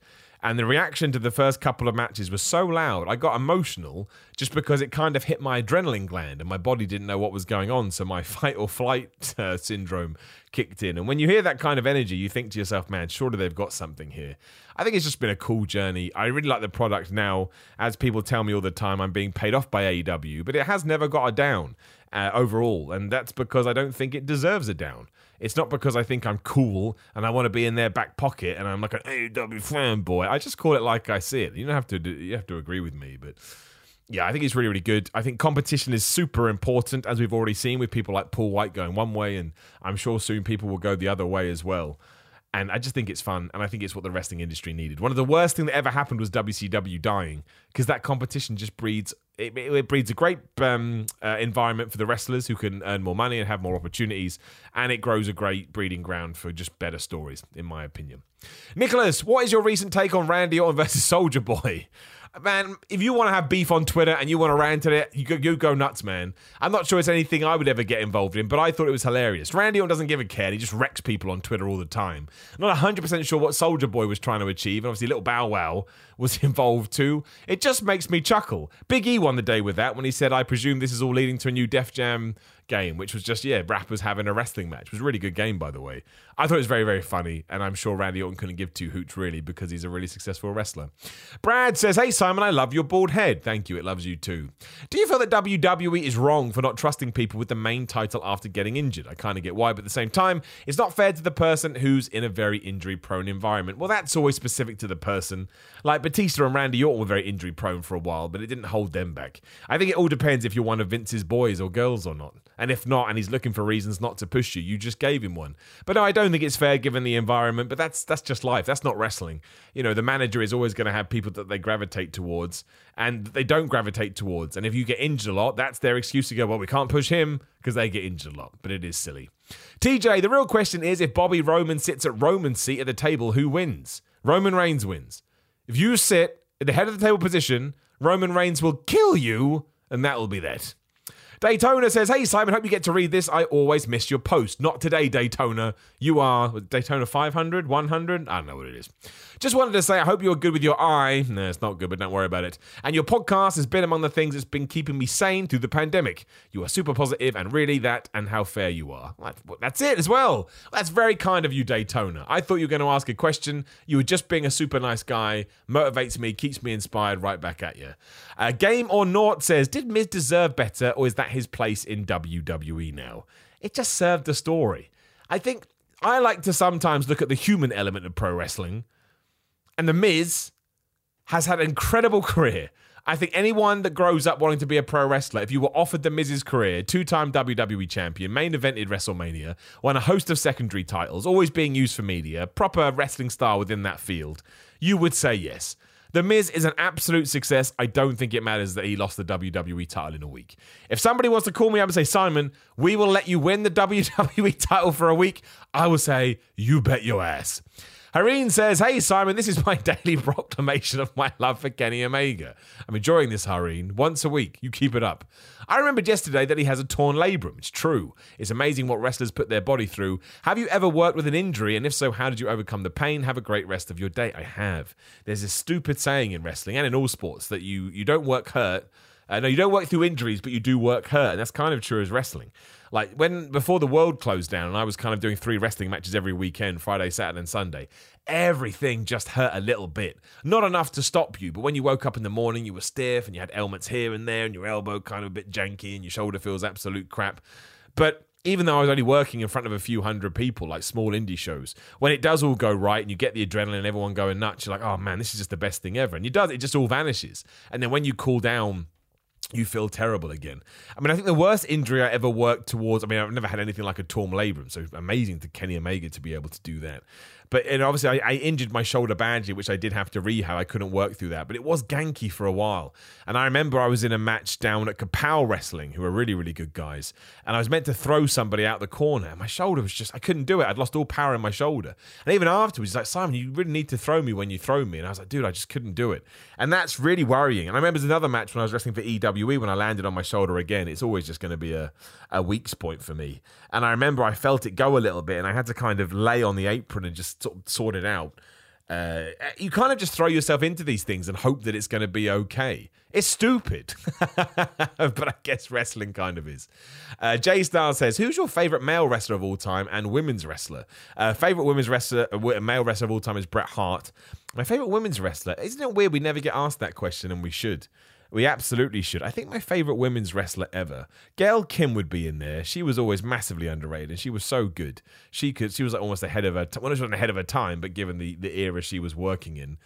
and the reaction to the first couple of matches was so loud i got emotional just because it kind of hit my adrenaline gland and my body didn't know what was going on. So my <laughs> fight or flight uh, syndrome kicked in. And when you hear that kind of energy you think to yourself man surely they've got something here. I think it's just been a cool journey. I really like the product now. As people tell me all the time i'm being paid off by aew but it has never got a down uh, overall and that's because i don't think it deserves a down it's not because I think I'm cool and I want to be in their back pocket and I'm like an AEW fanboy. I just call it like I see it. You don't have to do, you have to agree with me, but yeah, I think it's really really good. I think competition is super important as we've already seen with people like Paul Wight going one way and I'm sure soon people will go the other way as well. And I just think it's fun, and I think it's what the wrestling industry needed. One of the worst thing that ever happened was WCW dying, because that competition just breeds it, it breeds a great um, uh, environment for the wrestlers who can earn more money and have more opportunities, and it grows a great breeding ground for just better stories, in my opinion. Nicholas, what is your recent take on Randy Orton versus Soulja Boy? Man, if you want to have beef on Twitter and you want to rant at it, you go, you go nuts, man. I'm not sure it's anything I would ever get involved in, but I thought it was hilarious. Randy Orton doesn't give a care. He just wrecks people on Twitter all the time. I'm not 100% sure what Soulja Boy was trying to achieve, and obviously Little Bow Wow was <laughs> involved too. It just makes me chuckle. Big E won the day with that when he said, I presume this is all leading to a new Def Jam game, which was just, yeah, rappers having a wrestling match. It was a really good game, by the way. I thought it was very, very funny, and I'm sure Randy Orton couldn't give two hoots, really, because he's a really successful wrestler. Brad says, Hey, Simon, I love your bald head. Thank you. It loves you too. Do you feel that WWE is wrong for not trusting people with the main title after getting injured? I kind of get why, but at the same time, it's not fair to the person who's in a very injury prone environment. Well, that's always specific to the person. Like Batista and Randy Orton were very injury prone for a while, but it didn't hold them back. I think it all depends if you're one of Vince's boys or girls or not. And if not, and he's looking for reasons not to push you, you just gave him one. But no, I don't think it's fair given the environment. But that's that's just life. That's not wrestling. You know, the manager is always going to have people that they gravitate towards, and they don't gravitate towards. And if you get injured a lot, that's their excuse to go. Well, we can't push him because they get injured a lot. But it is silly. TJ, the real question is if Bobby Roman sits at Roman's seat at the table, who wins? Roman Reigns wins. If you sit at the head of the table position, Roman Reigns will kill you, and that will be that. Daytona says, Hey Simon, hope you get to read this. I always miss your post. Not today, Daytona. You are Daytona 500, 100? I don't know what it is. Just wanted to say, I hope you're good with your eye. No, it's not good, but don't worry about it. And your podcast has been among the things that's been keeping me sane through the pandemic. You are super positive, and really that, and how fair you are. That's it as well. That's very kind of you, Daytona. I thought you were going to ask a question. You were just being a super nice guy. Motivates me, keeps me inspired right back at you. Uh, Game or Naught says, Did Miz deserve better, or is that his place in WWE now? It just served the story. I think I like to sometimes look at the human element of pro wrestling and The Miz has had an incredible <laughs> career. I think anyone that grows up wanting to be a pro wrestler, if you were offered The Miz's career, two time WWE champion, main evented WrestleMania, won a host of secondary titles, always being used for media, proper wrestling star within that field, you would say yes. The Miz is an absolute success. I don't think it matters that he lost the WWE title in a week. If somebody wants to call me up and say, Simon, we will let you win the <laughs> WWE title for a week, I will say, you bet your ass. Hareen says, Hey Simon, this is my <laughs> daily proclamation of my love for Kenny Omega. I'm enjoying this, Hareen. Once a week. You keep it up. I remembered yesterday that he has a torn labrum. It's true. It's amazing what wrestlers put their body through. Have you ever worked with an injury? And if so, how did you overcome the pain? Have a great rest of your day. I have. There's a stupid saying in wrestling and in all sports that you, you don't work hurt. Uh, no, you don't work through injuries, but you do work hurt. And that's kind of true as wrestling. Like when before the world closed down and I was kind of doing three wrestling matches every weekend, Friday, Saturday, and Sunday, everything just hurt a little bit. Not enough to stop you, but when you woke up in the morning, you were stiff and you had ailments here and there, and your elbow kind of a bit janky, and your shoulder feels absolute crap. But even though I was only working in front of a few hundred people, like small indie shows, when it does all go right and you get the adrenaline and everyone going nuts, you're like, oh man, this is just the best thing ever. And you does, it just all vanishes. And then when you cool down you feel terrible again. I mean, I think the worst injury I ever worked towards, I mean, I've never had anything like a torn labrum, so amazing to Kenny Omega to be able to do that. But and obviously, I, I, injured my shoulder badly, which I did have to rehab. I couldn't work through that, but it was ganky for a while. And I remember I was in a match down at Kapow Wrestling, who are really, really good guys. And I was meant to throw somebody out the corner. And my shoulder was just, I couldn't do it. I'd lost all power in my shoulder. And even afterwards, he's like, Simon, you really need to throw me when you throw me. And I was like, dude, I just couldn't do it. And that's really worrying. And I remember another match when I was wrestling for EWE when I landed on my shoulder again. It's always just going to be a, a weak point for me. And I remember I felt it go a little bit and I had to kind of lay on the apron and just sort it out. Uh, you kind of just throw yourself into these things and hope that it's going to be okay. It's stupid, <laughs> but I guess wrestling kind of is. Uh, Jay Star says, "Who's your favorite male wrestler of all time and women's wrestler? Uh, favorite women's wrestler, uh, male wrestler of all time is Bret Hart. My favorite women's wrestler. Isn't it weird? We never get asked that question, and we should. We absolutely should. I think my favorite women's wrestler ever, Gail Kim, would be in there. She was always massively underrated, and she was so good. She could. She was like almost ahead of her. Well, she wasn't ahead of her time, but given the the era she was working in,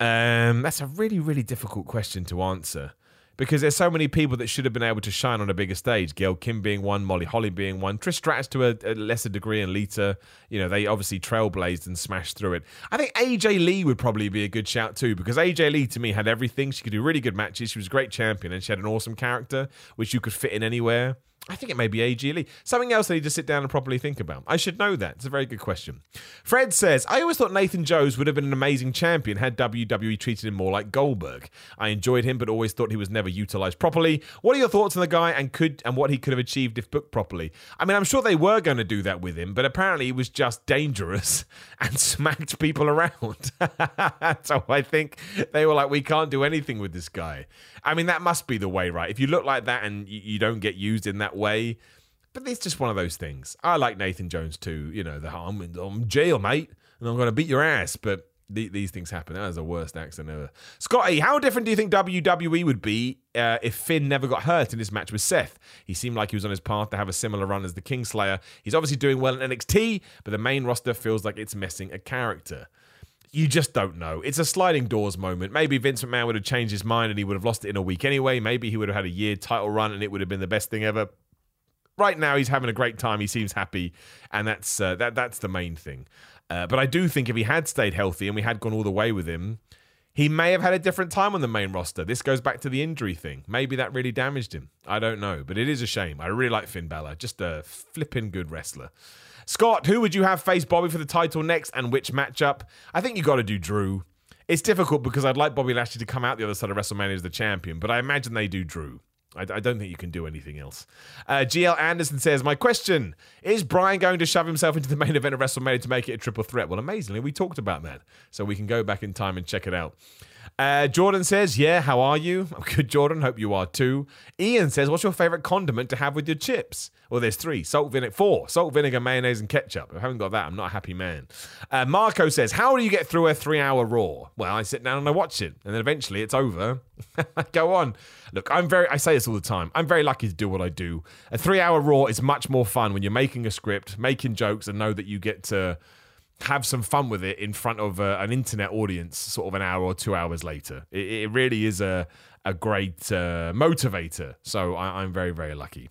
um, that's a really really difficult question to answer because there's so many people that should have been able to shine on a bigger stage. Gail Kim being one, Molly Holly being one, Trish Stratus to a, a, lesser degree, and Lita. You know, they obviously trailblazed and smashed through it. I think AJ Lee would probably be a good shout too, because AJ Lee to me had everything. She could do really good matches. She was a great champion, and she had an awesome character which you could fit in anywhere. I think it may be AJ Lee. Something else I need to sit down and properly think about. I should know that. It's a very good question. Fred says, I always thought Nathan Jones would have been an amazing champion had WWE treated him more like Goldberg. I enjoyed him, but always thought he was never utilized properly. What are your thoughts on the guy and could and what he could have achieved if booked properly? I mean, I'm sure they were going to do that with him, but apparently he was just dangerous <laughs> and smacked people around. <laughs> so I think they were like, we can't do anything with this guy. I mean, that must be the way, right? If you look like that and you don't get used in that way. But it's just one of those things. I like Nathan Jones too. You know, the I'm in, I'm jail, mate, and I'm going to beat your ass. But the, these things happen. That is the worst accent ever. Scotty, how different do you think WWE would be uh, if Finn never got hurt in his match with Seth? He seemed like he was on his path to have a similar run as the Kingslayer. He's obviously doing well in NXT, but the main roster feels like it's missing a character you just don't know. It's a sliding doors moment. Maybe Vince McMahon would have changed his mind and he would have lost it in a week anyway. Maybe he would have had a year title run and it would have been the best thing ever right now he's having a great time. He seems happy, and that's uh, that that's the main thing. Uh, but I do think if he had stayed healthy and we had gone all the way with him, he may have had a different time on the main roster. This goes back to the injury thing. Maybe that really damaged him. I don't know, but it is a shame. I really like Finn Balor, just a flipping good wrestler. Scott, who would you have face Bobby for the title next, and which matchup? I think you got to do Drew. It's difficult because I'd like Bobby Lashley to come out the other side of WrestleMania as the champion, but I imagine they do Drew. I, I, don't think you can do anything else. Uh, GL Anderson says, My question is Bryan going to shove himself into the main event of WrestleMania to make it a triple threat? Well, amazingly, we talked about that. So we can go back in time and check it out. Uh, Jordan says, Yeah, how are you? <laughs> I'm good, Jordan. Hope you are too. Ian says, What's your favorite condiment to have with your chips? Well, there's three salt, vinegar, four salt, vinegar, mayonnaise, and ketchup. If I haven't got that, I'm not a happy man. Uh, Marco says, How do you get through a three hour Raw? Well, I sit down and I watch it, and then eventually it's over. <laughs> go on. Look, I'm very, I say this all the time. I'm very lucky to do what I do. A three hour Raw is much more fun when you're making a script, making jokes, and know that you get to have some fun with it in front of uh, an internet audience sort of an hour or two hours later. It, it really is a, a great uh, motivator. So I, am very, very lucky.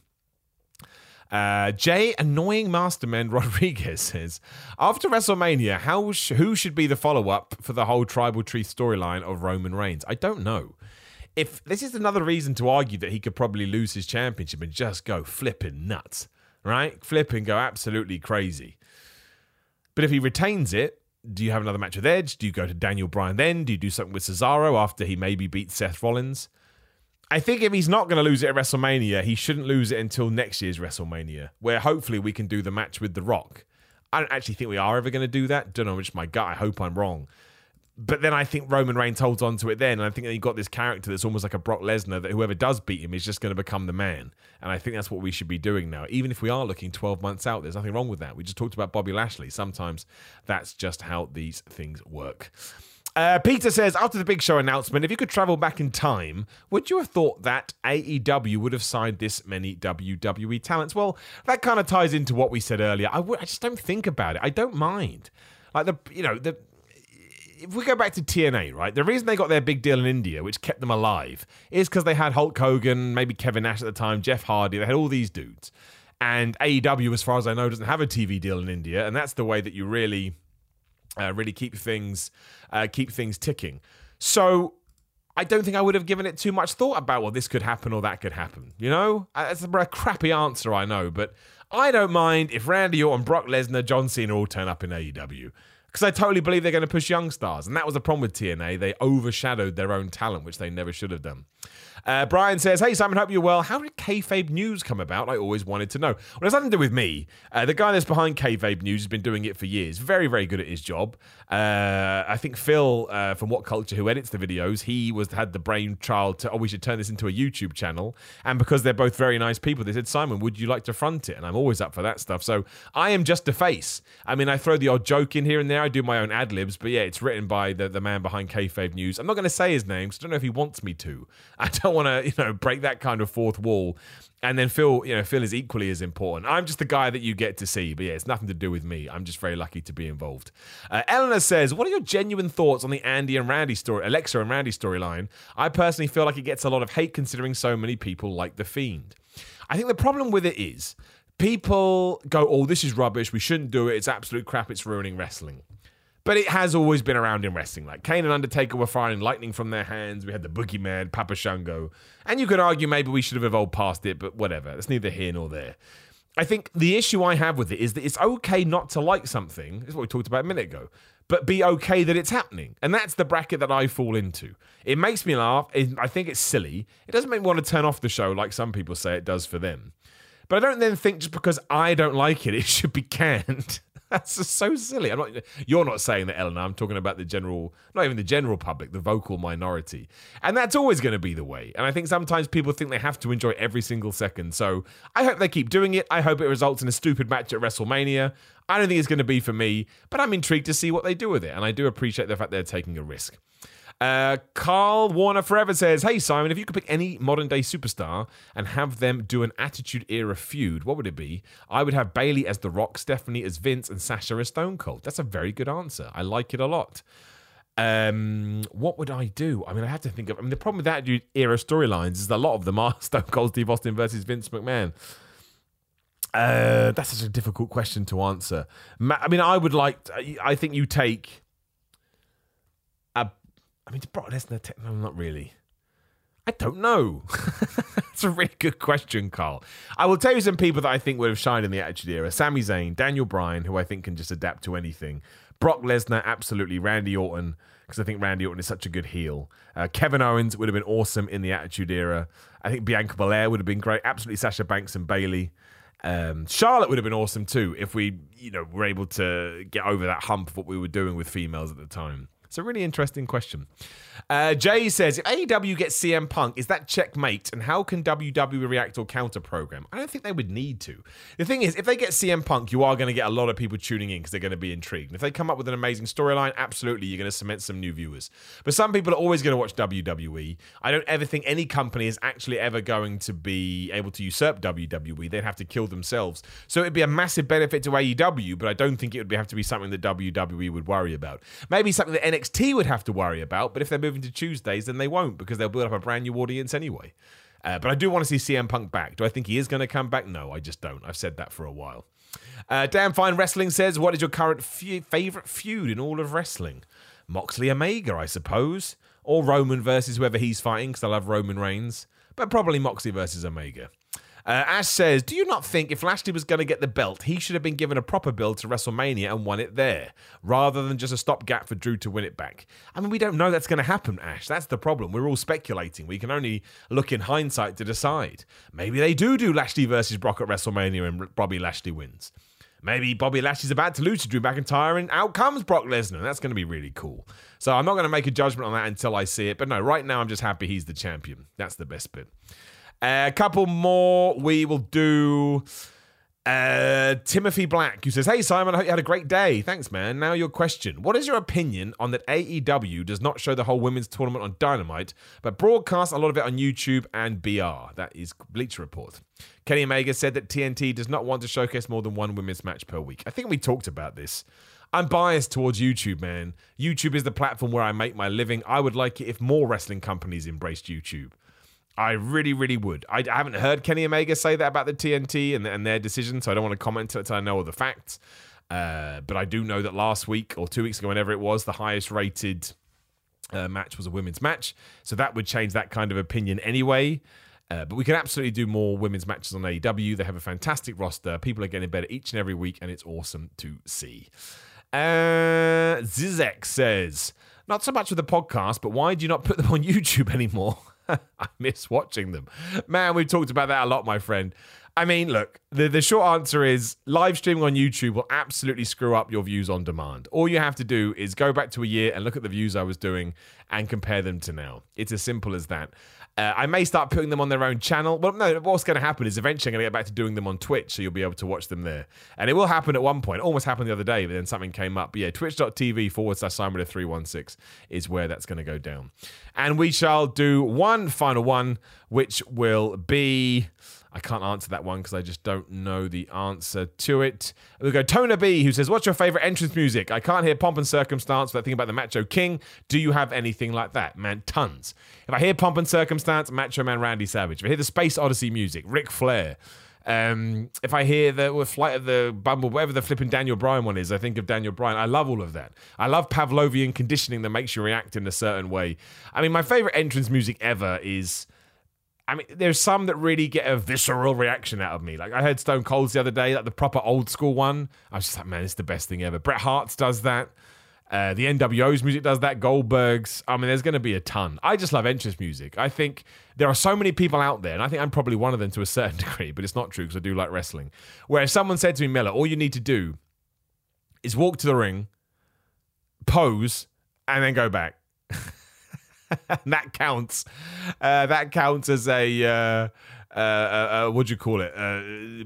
Uh, Jay Annoying Masterman <laughs> Rodriguez says, after WrestleMania, how sh- who should be the follow up for the whole Tribal Chief storyline of Roman Reigns? I don't know. If this is another reason to argue that he could probably lose his championship and just go flipping nuts, right? Flipping, go absolutely crazy. But if he retains it, do you have another match with Edge? Do you go to Daniel Bryan then? Do you do something with Cesaro after he maybe beats Seth Rollins? I think if he's not going to lose it at WrestleMania, he shouldn't lose it until next year's WrestleMania, where hopefully we can do the match with The Rock. I don't actually think we are ever going to do that. Don't know which my gut. I hope I'm wrong but then I think Roman Reigns holds on to it then. And I think that you got this character that's almost like a Brock Lesnar that whoever does beat him is just going to become the man. And I think that's what we should be doing now. Even if we are looking 12 months out, there's nothing wrong with that. We just talked about Bobby Lashley. Sometimes that's just how these things work. Uh, Peter says, after the big show announcement, if you could travel back in time, would you have thought that AEW would have signed this many WWE talents? Well, that kind of ties into what we said earlier. I, w- I just don't think about it. I don't mind. Like the, you know, the if we go back to TNA, right, the reason they got their big deal in India, which kept them alive, is because they had Hulk Hogan, maybe Kevin Nash at the time, Jeff Hardy, they had all these dudes. And AEW, as far as I know, doesn't have a TV deal in India, and that's the way that you really uh, really keep things uh, keep things ticking. So I don't think I would have given it too much thought about well, this could happen or that could happen. You know, that's a, a crappy answer, I know, but I don't mind if Randy Orton, Brock Lesnar, John Cena all turn up in AEW because I totally believe they're going to push young stars, and that was the problem with TNA. They overshadowed their own talent, which they never should have done. Uh, Brian says, Hey, Simon, hope you're well. How did Kayfabe News come about? I always wanted to know. Well, it has nothing to do with me. Uh, the guy that's behind Kayfabe News has been doing it for years. Very, very good at his job. Uh, I think Phil uh, from WhatCulture, who edits the videos, he was had the brainchild to, oh, we should turn this into a YouTube channel. And because they're both very nice people, they said, Simon, would you like to front it? And I'm always up for that stuff. So I am just a face. I mean, I throw the odd joke in here and there. I do my own ad libs, but yeah, it's written by the, the man behind Kayfabe News. I'm not going to say his name because I don't know if he wants me to. I don't want to, you know, break that kind of fourth wall. And then Phil, you know, Phil is equally as important. I'm just the guy that you get to see, but yeah, it's nothing to do with me. I'm just very lucky to be involved. Uh, Eleanor says, "What are your genuine thoughts on the Andy and Randy story, Alexa and Randy storyline? I personally feel like it gets a lot of hate considering so many people like the Fiend. I think the problem with it is." People go, oh, this is rubbish. We shouldn't do it. It's absolute crap. It's ruining wrestling. But it has always been around in wrestling. Like Kane and Undertaker were firing lightning from their hands. We had the Boogeyman, Papa Shango. And you could argue maybe we should have evolved past it, but whatever. It's neither here nor there. I think the issue I have with it is that it's okay not to like something. Is what we talked about a minute ago. But be okay that it's happening. And that's the bracket that I fall into. It makes me laugh. I think it's silly. It doesn't make me want to turn off the show like some people say it does for them. But I don't then think just because I don't like it, <laughs> it should be canned. That's just so silly. I'm not. You're not saying that, Eleanor. I'm talking about the general, not even the general public, the vocal minority, and that's always going to be the way. And I think sometimes people think they have to enjoy every single second. So I hope they keep doing it. I hope it results in a stupid match at WrestleMania. I don't think it's going to be for me, but I'm intrigued to see what they do with it, and I do appreciate the fact they're taking a risk. Uh, Carl Warner Forever says, Hey Simon, if you could pick any modern day superstar and have them do an Attitude Era feud, what would it be? I would have Bayley as The Rock, Stephanie as Vince, and Sasha as Stone Cold. That's a very good answer. I like it a lot. Um, what would I do? I mean, I have to think of. I mean, the problem with Attitude Era storylines is a lot of them are <laughs> Stone Cold Steve Austin versus Vince McMahon. Uh, that's such a difficult question to answer. I mean, I would like. To, I think you take I mean, Brock Lesnar, no, not really. I don't know. <laughs> That's a really good question, Carl. I will tell you some people that I think would have shined in the Attitude Era. Sami Zayn, Daniel Bryan, who I think can just adapt to anything. Brock Lesnar, absolutely. Randy Orton, because I think Randy Orton is such a good heel. Uh, Kevin Owens would have been awesome in the Attitude Era. I think Bianca Belair would have been great. Absolutely Sasha Banks and Bayley. Um, Charlotte would have been awesome too if we, you know, were able to get over that hump of what we were doing with females at the time. It's a really interesting question. Uh, Jay says, if AEW gets CM Punk, is that checkmate? And how can WWE react or counter program? I don't think they would need to. The thing is, if they get CM Punk, you are going to get a lot of people tuning in because they're going to be intrigued. And if they come up with an amazing storyline, absolutely, you're going to cement some new viewers. But some people are always going to watch WWE. I don't ever think any company is actually ever going to be able to usurp WWE. They'd have to kill themselves. So it'd be a massive benefit to AEW, but I don't think it would have to be something that WWE would worry about. Maybe something that NXT NXT would have to worry about, but if they're moving to Tuesdays, then they won't because they'll build up a brand new audience anyway. Uh, but I do want to see CM Punk back. Do I think he is going to come back? No, I just don't. I've said that for a while. Uh, Damn Fine Wrestling says, What is your current favorite feud in all of wrestling? Moxley Omega, I suppose. Or Roman versus whoever he's fighting, because I love Roman Reigns. But probably Moxley versus Omega. Uh, Ash says, Do you not think if Lashley was going to get the belt, he should have been given a proper build to WrestleMania and won it there, rather than just a stopgap for Drew to win it back? I mean, we don't know that's going to happen, Ash. That's the problem. We're all speculating. We can only look in hindsight to decide. Maybe they do do Lashley versus Brock at WrestleMania and Bobby Lashley wins. Maybe Bobby Lashley's about to lose to Drew McIntyre and out comes Brock Lesnar. That's going to be really cool. So I'm not going to make a judgment on that until I see it. But no, right now I'm just happy he's the champion. That's the best bit. Uh, a couple more we will do. Uh, Timothy Black, who says, Hey Simon, I hope you had a great day. Thanks, man. Now, your question What is your opinion on that AEW does not show the whole women's tournament on Dynamite, but broadcasts a lot of it on YouTube and BR? That is Bleacher Report. Kenny Omega said that TNT does not want to showcase more than one women's match per week. I think we talked about this. I'm biased towards YouTube, man. YouTube is the platform where I make my living. I would like it if more wrestling companies embraced YouTube. I really, really would. I, haven't heard Kenny Omega say that about the TNT and, and their decision, so I don't want to comment until I know all the facts. Uh, but I do know that last week or two weeks ago, whenever it was, the highest rated uh, match was a women's match. So that would change that kind of opinion anyway. Uh, but we can absolutely do more women's matches on AEW. They have a fantastic roster. People are getting better each and every week, and it's awesome to see. Uh, Zizek says, not so much with the podcast, but why do you not put them on <laughs> YouTube anymore? <laughs> I miss watching them. Man, we've talked about that a lot, my friend. I mean, look, the, the short answer is live streaming on YouTube will absolutely screw up your views on demand. All you have to do is go back to a year and look at the views I was doing and compare them to now. It's as simple as that. Uh, I may start putting them on their own channel. Well, no, what's going to happen is eventually I'm going to get back to doing them on Twitch, so you'll be able to watch them there. And it will happen at one point. It almost happened the other day, but then something came up. But yeah, twitch.tv forward slash Simon 316 is where that's going to go down. And we shall do one final one, which will be. I can't answer that one because I just don't know the answer to it. We'll go Tona B, who says, What's your favorite entrance music? I can't hear Pomp and Circumstance without thinking about the Macho King. Do you have anything like that? Man, tons. If I hear Pomp and Circumstance, Macho Man Randy Savage. If I hear the Space Odyssey music, Ric Flair. Um, if I hear the Flight of the Bumble, whatever the flipping Daniel Bryan one is, I think of Daniel Bryan. I love all of that. I love Pavlovian conditioning that makes you react in a certain way. I mean, my favorite entrance music ever is I mean, there's some that really get a visceral reaction out of me. Like I heard Stone Cold's the other day, like the proper old school one. I was just like, man, it's the best thing ever. Bret Hart's does that. Uh, the NWO's music does that. Goldberg's. I mean, there's going to be a ton. I just love entrance music. I think there are so many people out there, and I think I'm probably one of them to a certain <laughs> degree, but it's not true because I do like wrestling. Where if someone said to me, Miller, all you need to do is walk to the ring, pose, and then go back. <laughs> that counts. Uh, that counts as a. Uh, uh, uh, uh, what do you call it?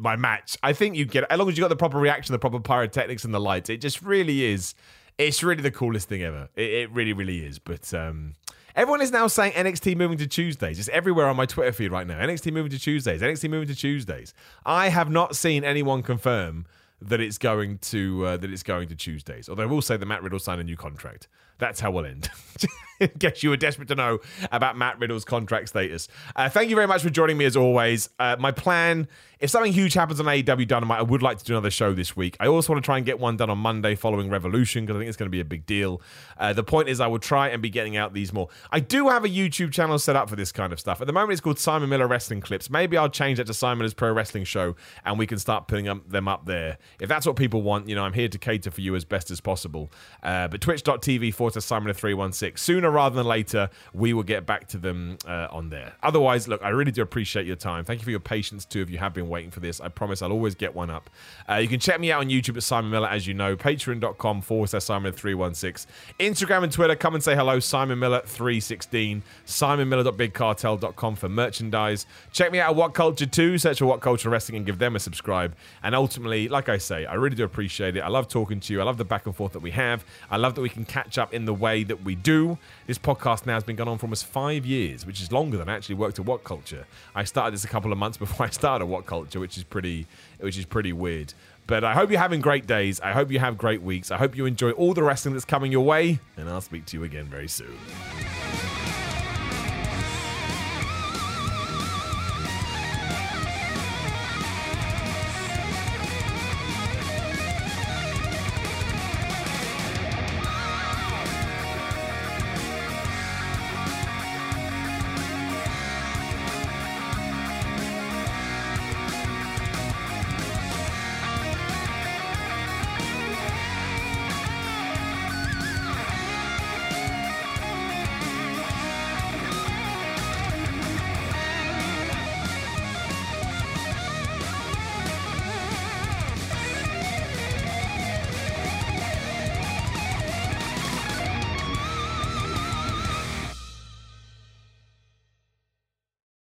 My match. I think you get as long as you got the proper reaction, the proper pyrotechnics, and the lights. It just really is. It's really the coolest thing ever. It, it really, really is. But um, everyone is now saying NXT moving to Tuesdays. It's everywhere on my Twitter feed right now. NXT moving to Tuesdays. NXT moving to Tuesdays. I have not seen anyone confirm that it's going to uh, that it's going to Tuesdays. Although I will say that Matt Riddle signed a new contract. That's how we'll end. <laughs> <laughs> in case you were desperate to know about Matt Riddle's contract status. Uh, thank you very much for joining me as always. Uh, my plan, if something huge happens on AEW Dynamite, I would like to do another show this week. I also want to try and get one done on Monday following Revolution because I think it's going to be a big deal. Uh, the point is, I will try and be getting out these more. I do have a YouTube channel set up for this kind of stuff. At the moment, it's called Simon Miller Wrestling Clips. Maybe I'll change that to Simon's Pro Wrestling Show and we can start putting them up there. If that's what people want, you know, I'm here to cater for you as best as possible. Uh, but twitch.tv forward to Simon316. Sooner rather than later, we will get back to them uh, on there. Otherwise, look, I really do appreciate your time. Thank you for your patience, too, if you have been waiting for this. I promise I'll always get one up. Uh, you can check me out on YouTube at Simon Miller, as you know, patreon.com forward slash Simon316. Instagram and Twitter, come and say hello, Simon Miller316. SimonMiller.bigcartel.com for merchandise. Check me out at WhatCulture 2, search for WhatCulture Wrestling and give them a subscribe. And ultimately, like I say, I really do appreciate it. I love talking to you. I love the back and forth that we have. I love that we can catch up in the way that we do. This podcast now has been going on for almost five years, which is longer than I actually worked at WhatCulture. I started this a couple of months <laughs> before I started WhatCulture, which is pretty, which is pretty weird. But I hope you're having great days. I hope you have great weeks. I hope you enjoy all the wrestling that's coming your way. And I'll speak to you again very soon.